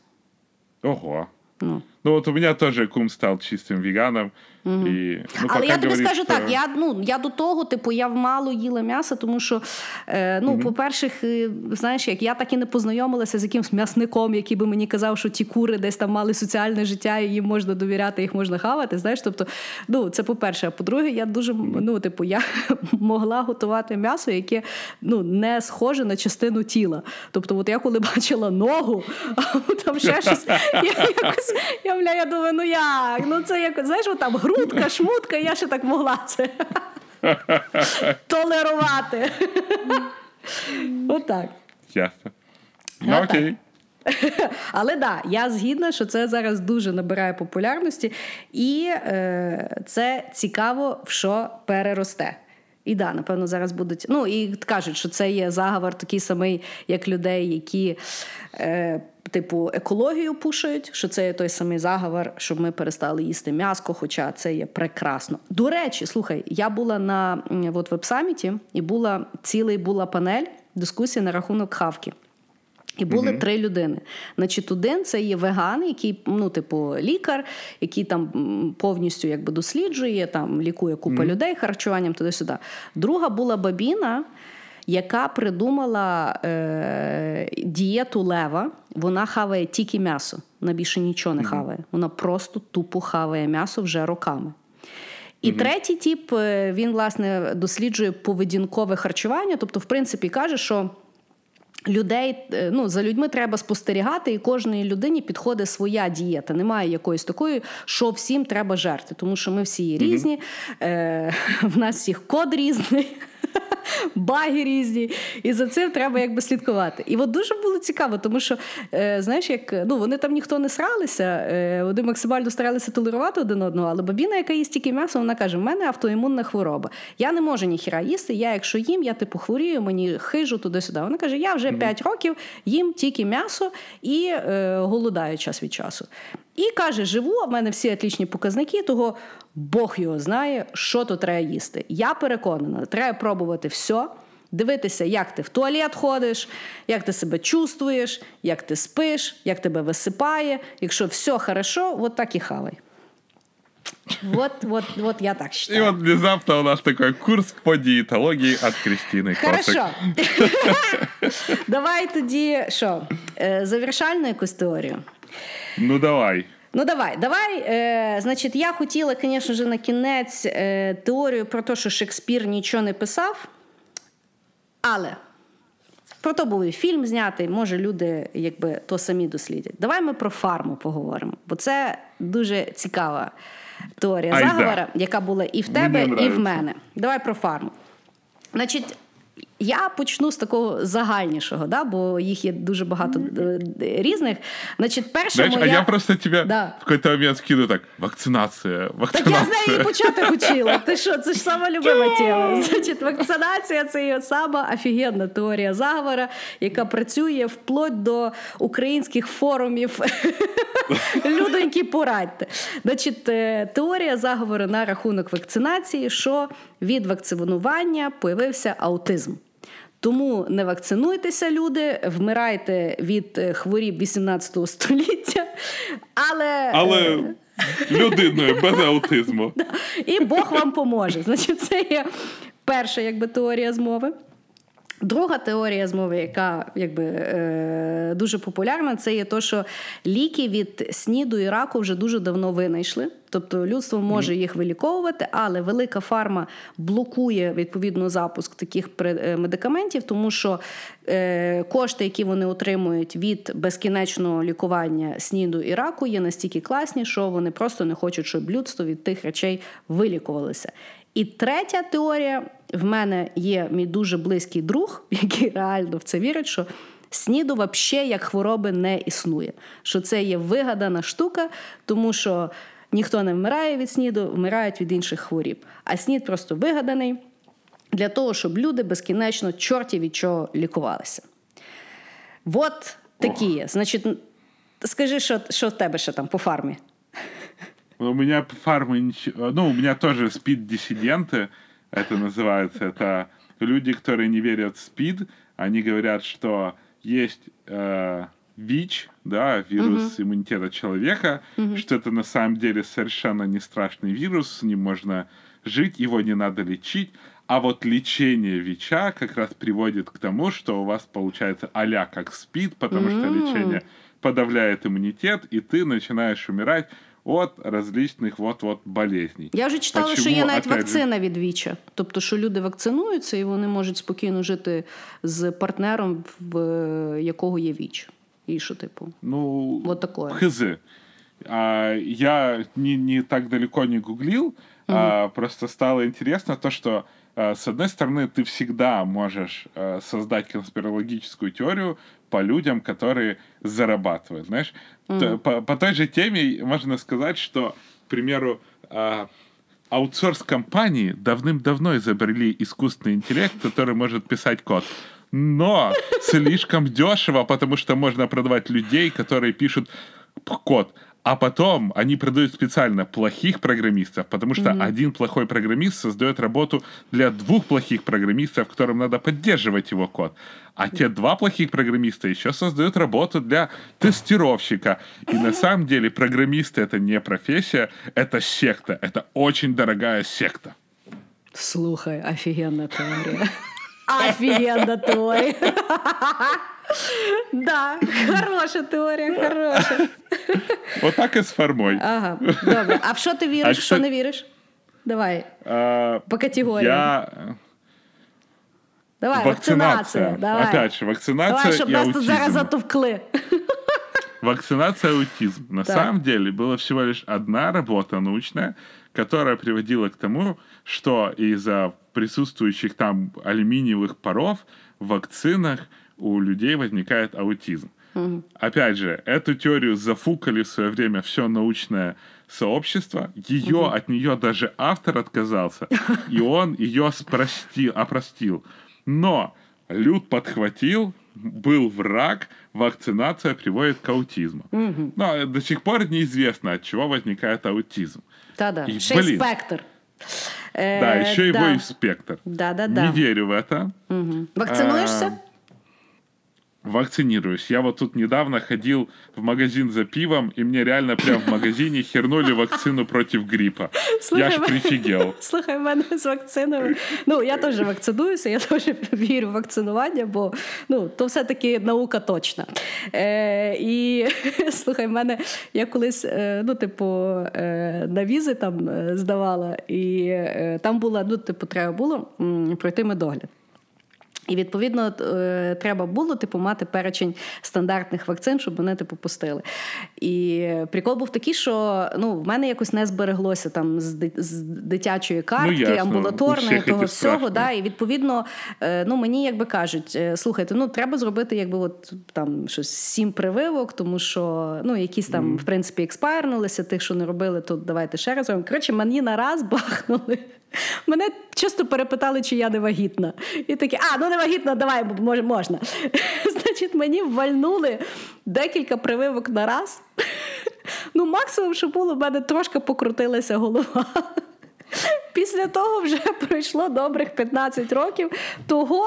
S3: Ого.
S2: Ну.
S3: Ну вот у меня тоже кум стал чистым веганом. И, ну,
S2: Але я тобі
S3: говорит,
S2: скажу так, я, ну, я до того, типу, я мало їла м'яса, тому що, е, ну, по-перше, е, знаєш, як я так і не познайомилася з якимсь м'ясником, який би мені казав, що ті кури десь там мали соціальне життя, і їм можна довіряти, їх можна хавати. Знаєш, тобто, ну, це по-перше. А по-друге, я дуже ну, типу, я могла готувати м'ясо, яке ну, не схоже на частину тіла. Тобто, от я коли бачила ногу, а там ще щось, я якось я, я думаю, ну як? Ну це як, знаєш, от там грудка, шмутка, я ще так могла це толерувати. Отак.
S3: Ясно. Ну окей.
S2: Але да, я згідна, що це зараз дуже набирає популярності, і е, це цікаво, в що переросте. І да, напевно, зараз будуть. Ну і кажуть, що це є заговор такий самий, як людей, які, е, типу, екологію пушують, що це є той самий заговор, щоб ми перестали їсти м'яско, хоча це є прекрасно. До речі, слухай, я була на от веб-саміті, і була цілий була панель дискусії на рахунок хавки. І були mm три людини. Значить, один це є веган, який, ну, типу, лікар, який там повністю якби досліджує, там лікує купа людей харчуванням туди-сюди. Друга була бабіна, яка придумала е- дієту лева. Вона хаває тільки м'ясо, вона більше нічого не хаває. Вона просто тупо хаває м'ясо вже роками. І третій тип, е, він, власне, досліджує поведінкове харчування, тобто, в принципі, каже, що. Людей е, ну за людьми треба спостерігати, і кожній людині підходить своя дієта. Немає якоїсь такої, що всім треба жерти, тому що ми всі є різні, е, в нас всіх код різний. Баги різні, і за цим треба якби слідкувати. І от дуже було цікаво, тому що е, знаєш, як ну вони там ніхто не сралися, е, вони максимально старалися толерувати один одного. Але бабіна, яка їсть тільки м'ясо, вона каже: в мене автоімунна хвороба. Я не можу ніхіра їсти. Я, якщо їм, я типу хворію, мені хижу туди-сюди. Вона каже: я вже 5 років їм тільки м'ясо і е, голодаю час від часу. І каже: живу, в мене всі атлічні показники, того Бог його знає, що то треба їсти. Я переконана, треба пробувати все. Дивитися, як ти в туалет ходиш, як ти себе чувствуєш, як ти спиш, як тебе висипає. Якщо все хорошо, от так і хавай. Вот, вот, вот я так
S3: И
S2: считаю.
S3: вот внезапно у нас такой курс по диетологии от Кристины
S2: Хорошо. Давай тоді що? е, Завершальну якусь теорію.
S3: Ну давай.
S2: Ну, давай, давай. Е, значить, я хотіла, звісно ж, на кінець е, теорію про те, що Шекспір нічого не писав. Але про то був і фільм знятий, може, люди якби то самі дослідять. Давай ми про фарму поговоримо, бо це дуже цікава теорія
S3: Ай, да.
S2: заговора, яка була і в
S3: Мені
S2: тебе, і в мене. Давай про фарму. Значить, я почну з такого загальнішого, да, бо їх є дуже багато е, різних. Значить, перша
S3: Знаешь,
S2: моя...
S3: а я просто тебя
S2: Да.
S3: в какой-то момент скину так, вакцинация,
S2: Так я з неї почати хотіла. Ти що, це ж сама любима тема. Значить, вакцинація це є сама офігенна теорія заговора, яка працює вплоть до українських форумів. Людоньки, порадьте. Значить, е, теорія заговору на рахунок вакцинації, що від вакцинування появився аутизм. Тому не вакцинуйтеся, люди, вмирайте від е, хворіб 18 століття, але,
S3: Але
S2: е,
S3: людиною без аутизму.
S2: і Бог вам поможе. Значить, це є перша якби, теорія змови. Друга теорія змови, яка якби, е, дуже популярна, це є то, що ліки від сніду і раку вже дуже давно винайшли. Тобто людство може їх виліковувати, але велика фарма блокує відповідно запуск таких е, медикаментів, тому що е, кошти, які вони отримують від безкінечного лікування сніду і раку, є настільки класні, що вони просто не хочуть, щоб людство від тих речей вилікувалося. І третя теорія в мене є мій дуже близький друг, який реально в це вірить, що сніду взагалі як хвороби не існує. Що це є вигадана штука, тому що ніхто не вмирає від сніду, вмирають від інших хворіб. А снід просто вигаданий для того, щоб люди безкінечно чорті від чого лікувалися. От такі є. Значить, скажи, що, що в тебе ще там по фармі?
S3: У меня фармы ничего... Ну, у меня тоже спид-диссиденты, это называется. Это люди, которые не верят в спид. Они говорят, что есть э, ВИЧ, да, вирус иммунитета человека, что это на самом деле совершенно не страшный вирус, с ним можно жить, его не надо лечить. А вот лечение ВИЧа как раз приводит к тому, что у вас получается а как СПИД, потому что лечение подавляет иммунитет, и ты начинаешь умирать от различних вот-вот болезней.
S2: Я вже читала, що
S3: Почему,
S2: є навіть
S3: опять же,
S2: вакцина від ВІЧа. Тобто, що люди вакцинуються і вони можуть спокійно жити з партнером, в е, якого є ВІЧ. І що, типу,
S3: Ну,
S2: Вот такое.
S3: Хз. А, я не, не так далеко не гуглил, а, просто стало интересно то, что а, с одной стороны ты всегда можешь а, создать конспирологическую теорию по людям, которые зарабатывают, знаешь. То- по, по той же теме можно сказать, что, к примеру, а, аутсорс-компании давным-давно изобрели искусственный интеллект, который может писать код. Но слишком дешево, потому что можно продавать людей, которые пишут код. А потом они продают специально плохих программистов, потому что один плохой программист создает работу для двух плохих программистов, которым надо поддерживать его код. А те два плохих программиста еще создают работу для тестировщика. И на самом деле программисты это не профессия, это секта. Это очень дорогая секта.
S2: слухай, офігенна теорія. Офігенна теорія. Да, хороша теорія, хороша.
S3: Вот так и с формой.
S2: Ага, добре. А в що ти віриш,
S3: А
S2: в що
S3: що-
S2: не віриш? Давай,
S3: А,
S2: по категоріям.
S3: Я...
S2: Давай,
S3: Вакцинация.
S2: вакцинація. Давай.
S3: Опять же, вакцинация
S2: Давай, щоб
S3: и
S2: нас тут зараз
S3: аутизм.
S2: затовкли.
S3: Вакцинация и аутизм. На
S2: Так.
S3: самом деле было всего лишь одна работа научная, которая приводила к тому, что из-за присутствующих там алюминиевых паров в вакцинах у людей возникает аутизм. Опять же, эту теорию зафукали в свое время все научное сообщество. Ее от нее даже автор отказался, и он ее спростил, опростил. Но Люд подхватил, был враг, вакцинация приводит к аутизму. Но до сих пор неизвестно, от чего возникает аутизм.
S2: Та-да.
S3: І,
S2: Ще й
S3: блін.
S2: спектр. Е,
S3: Да, еще
S2: да.
S3: его и спектр.
S2: Да-да-да.
S3: Не верю в это.
S2: Вакцинуєшся?
S3: А, Вакцинируюсь. Я вот тут недавно ходил в магазин за пивом, и мне реально прям в магазине хернули вакцину против гриппа. Я ж
S2: Слухай,
S3: прифигел.
S2: Слухай, в мене з вакцинами. Ну, я теж вакцинуюся, я теж вірю в вакцинування, бо ну, то все-таки наука точна. Е, і слухай, в мене я колись, е, ну, типу, е, на візи там е, здавала, і там була, ну, типу, треба було пройти медогляд. І відповідно е, треба було типу мати перечень стандартних вакцин, щоб вони типу пустили. І прикол був такий, що ну в мене якось не збереглося там з, ди- з дитячої картки,
S3: Ну,
S2: амбулаторної того всього. Да, і відповідно, е, ну мені якби кажуть, е, слухайте, ну треба зробити якби от там щось сім прививок, тому що ну якісь там в принципі експайрнулися, тих, що не робили, то давайте ще раз робимо. Коротше, мені на раз бахнули. Мене чисто перепитали, чи я не вагітна. І такі, а, ну не вагітна, давай, може, можна. Значить, мені ввальнули декілька прививок на раз. Ну, максимум, що було, в мене трошки покрутилася голова. Після того вже пройшло добрих 15 років. Того,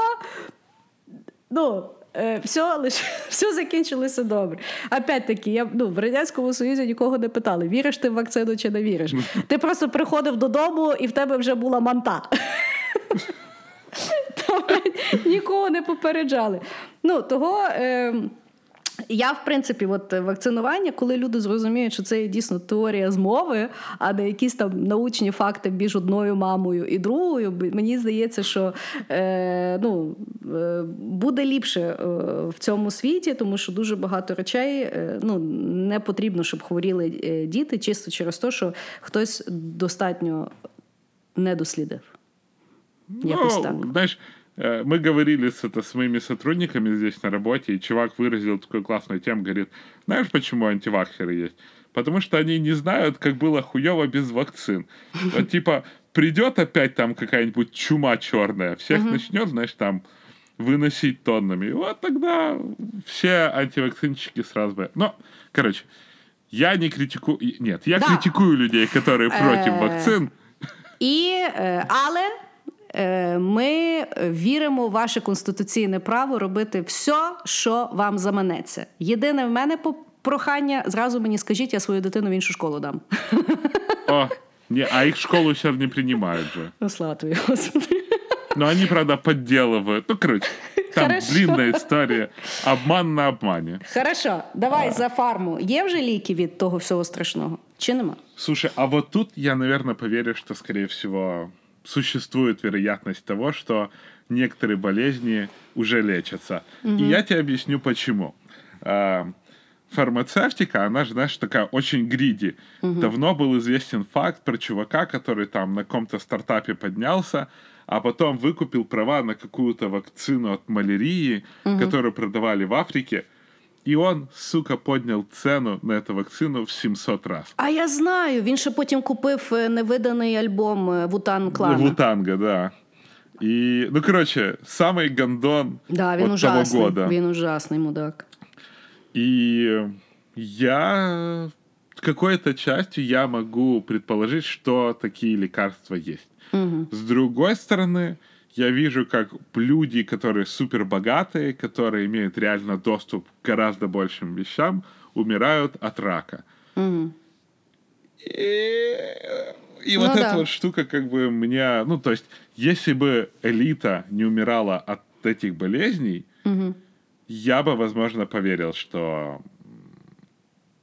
S2: ну. Все, лише все закінчилося добре. Опять-таки, я ну, в Радянському Союзі нікого не питали, віриш ти в вакцину чи не віриш. Ти просто приходив додому і в тебе вже була манта. Нікого не попереджали. Ну, того. Е, я, в принципі, от вакцинування, коли люди зрозуміють, що це є дійсно теорія змови, а не якісь там научні факти між одною мамою і другою, мені здається, що е, ну, е, буде ліпше е, в цьому світі, тому що дуже багато речей е, ну, не потрібно, щоб хворіли е, діти, чисто через те, що хтось достатньо не дослідив. Якось
S3: Ну,
S2: так.
S3: э, мы говорили с, это, с моими сотрудниками здесь на работе, и чувак выразил такую классную тему, говорит, знаешь, почему антиваксеры есть? Потому что они не знают, как было хуево без вакцин. Вот типа придет опять там какая-нибудь чума черная, всех начнет, знаешь, там выносить тоннами. И вот тогда все антивакцинщики сразу бы... Ну, короче, Я не критикую... Нет, я
S2: Да.
S3: критикую людей, которые против
S2: Э,
S3: вакцин.
S2: І, е, але ми віримо в ваше конституційне право робити все, що вам заманеться. Єдине в мене по- прохання, зразу мені скажіть, я свою дитину в іншу школу дам.
S3: О, не, а их в школу сейчас не принимают же.
S2: Ну, слава тобі, Господи.
S3: Но они, правда, подделывают. Ну, короче, там
S2: Хорошо.
S3: длинная история. Обман на обмане.
S2: Хорошо, давай за фарму. Є вже ліки від того всього страшного? Чи нема?
S3: Слушай, а вот тут я, наверное, поверю, что, скорее всего, существует вероятность того, что некоторые болезни уже лечатся. И я тебе объясню, почему. А, Фармацевтика, она же, знаешь, такая очень гриди. Давно был известен факт про чувака, который там на каком-то стартапе поднялся, а потом выкупил права на какую-то вакцину от малярии, которую продавали в Африке, и он, сука, поднял цену на эту вакцину в 700 раз.
S2: А я знаю, він ще потім купив е, невиданий альбом е, Вутан Клана.
S3: Вутанга, да. И, ну, короче, самый гондон
S2: Да, він
S3: от
S2: ужасний.
S3: того года.
S2: Він ужасний мудак.
S3: И я какой-то частью я могу предположить, что такие лекарства есть. С другой стороны, я вижу, как люди, которые супер богатые, которые имеют реально доступ к гораздо большим вещам, умирают от рака. И, и вот
S2: Ну
S3: эта
S2: да.
S3: вот штука как бы меня... Ну, то есть, если бы элита не умирала от этих болезней, я бы, возможно, поверил, что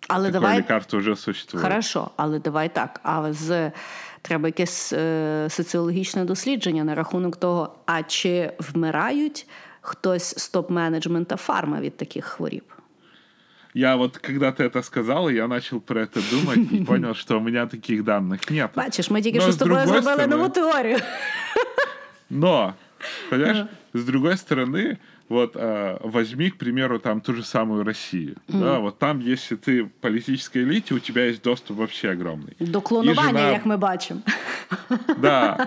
S2: Але
S3: такое
S2: давай
S3: лекарство уже существует.
S2: Хорошо, але давай так. А з треба якесь е, соціологічне дослідження на рахунок того, а чи вмирають хтось з топ-менеджмента фарма від таких хворіб?
S3: Я вот, когда ты это сказал, я начал про это думать и понял, что у меня таких данных нет.
S2: Бачиш, ми тільки
S3: Но
S2: що
S3: с
S2: з тобою
S3: другой
S2: зробили
S3: стороны-
S2: нову теорію.
S3: Но, понимаешь, с другой стороны, вот э, возьми, к примеру, там ту же самую Россию. Да, вот там, если ты политической элите, у тебя есть доступ вообще огромный.
S2: До клонування,
S3: жена-
S2: як ми бачимо.
S3: Да.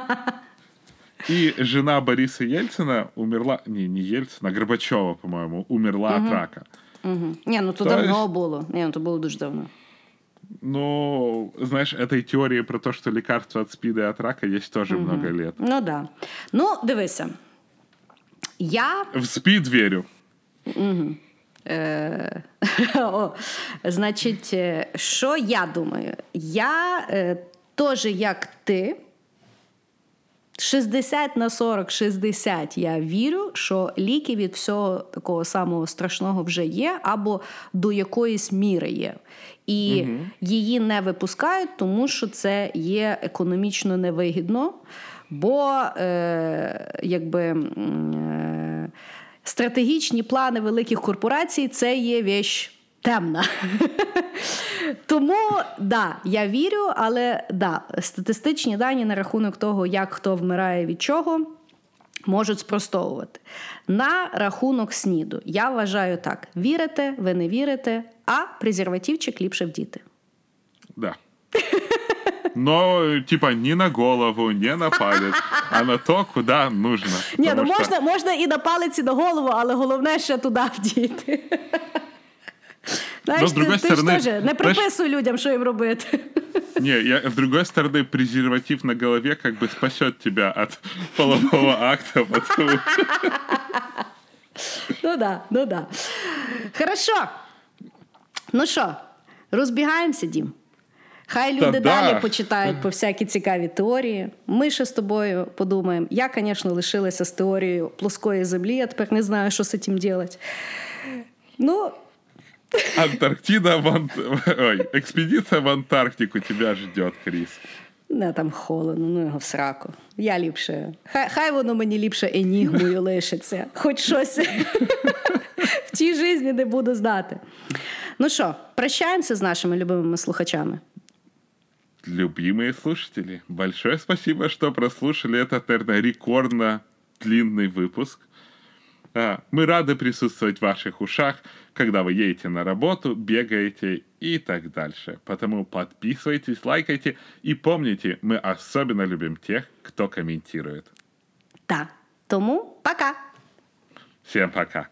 S3: И жена Бориса Ельцина умерла, не, не Ельцина, а Горбачева, по-моему, умерла от рака.
S2: Угу. Ні, ну то
S3: То
S2: давно
S3: есть-
S2: було. Ні, ну то було дуже давно.
S3: Ну, знаешь, этой теории про то, что лекарства от СПИДа и от рака есть тоже много лет.
S2: Ну да. Ну, дивися. Я
S3: В СПИД верю.
S2: Е, О, значить, що я думаю? Я е, теж як ти. 60 на 40, 60 я вірю, що ліки від всього такого самого страшного вже є, або до якоїсь міри є. І її не випускають, тому що це є економічно невигідно, бо е, якби. Е, стратегічні плани великих корпорацій це є віч темна. Тому да, я вірю, але да, статистичні дані на рахунок того, як хто вмирає від чого. Можуть спростовувати. На рахунок сніду. Я вважаю так: вірите, ви не вірите, а презервативчик ліпше вдіти.
S3: Да. Но, типа, не на голову, не на палец, а на то, куда нужно.
S2: Ні, ну
S3: Потому что-
S2: можна, можна і на палиці на голову, але головне ще туди вдіти. Знаєш,
S3: Ну, з
S2: ти,
S3: другої
S2: ти ж
S3: сторони,
S2: теж не
S3: знаєш-
S2: приписуй людям, що їм робити.
S3: Не, я, с другой стороны, презерватив на голове как бы спасет тебя от полового акта. Потому...
S2: Ну да, ну да. Хорошо. Ну що, розбігаємося, Дім. Хай люди
S3: да.
S2: далі почитають по всякі цікаві теорії. Ми ще з тобою подумаємо. Я, звісно, лишилася з теорією плоскої землі, я тепер не знаю, що з цим робити. Ну,
S3: Антарктида в Ан- Ой, экспедиция в Антарктику тебя ждет, Крис.
S2: не там холодно, ну його в сраку. Я ліпше. Хай, хай воно мені ліпше енігмою лишиться. Хоч щось в тій житті не буду знати. Ну що, прощаємося з нашими любимими слухачами.
S3: Любимые слушатели, большое спасибо, что прослушали этот, наверное, рекордно длинный выпуск. А, Мы рады присутствовать в ваших ушах, когда вы едете на работу, бегаете и так дальше. Потому подписывайтесь, лайкайте и помните, мы особенно любим тех, кто комментирует.
S2: Так, тому пока!
S3: Всем пока!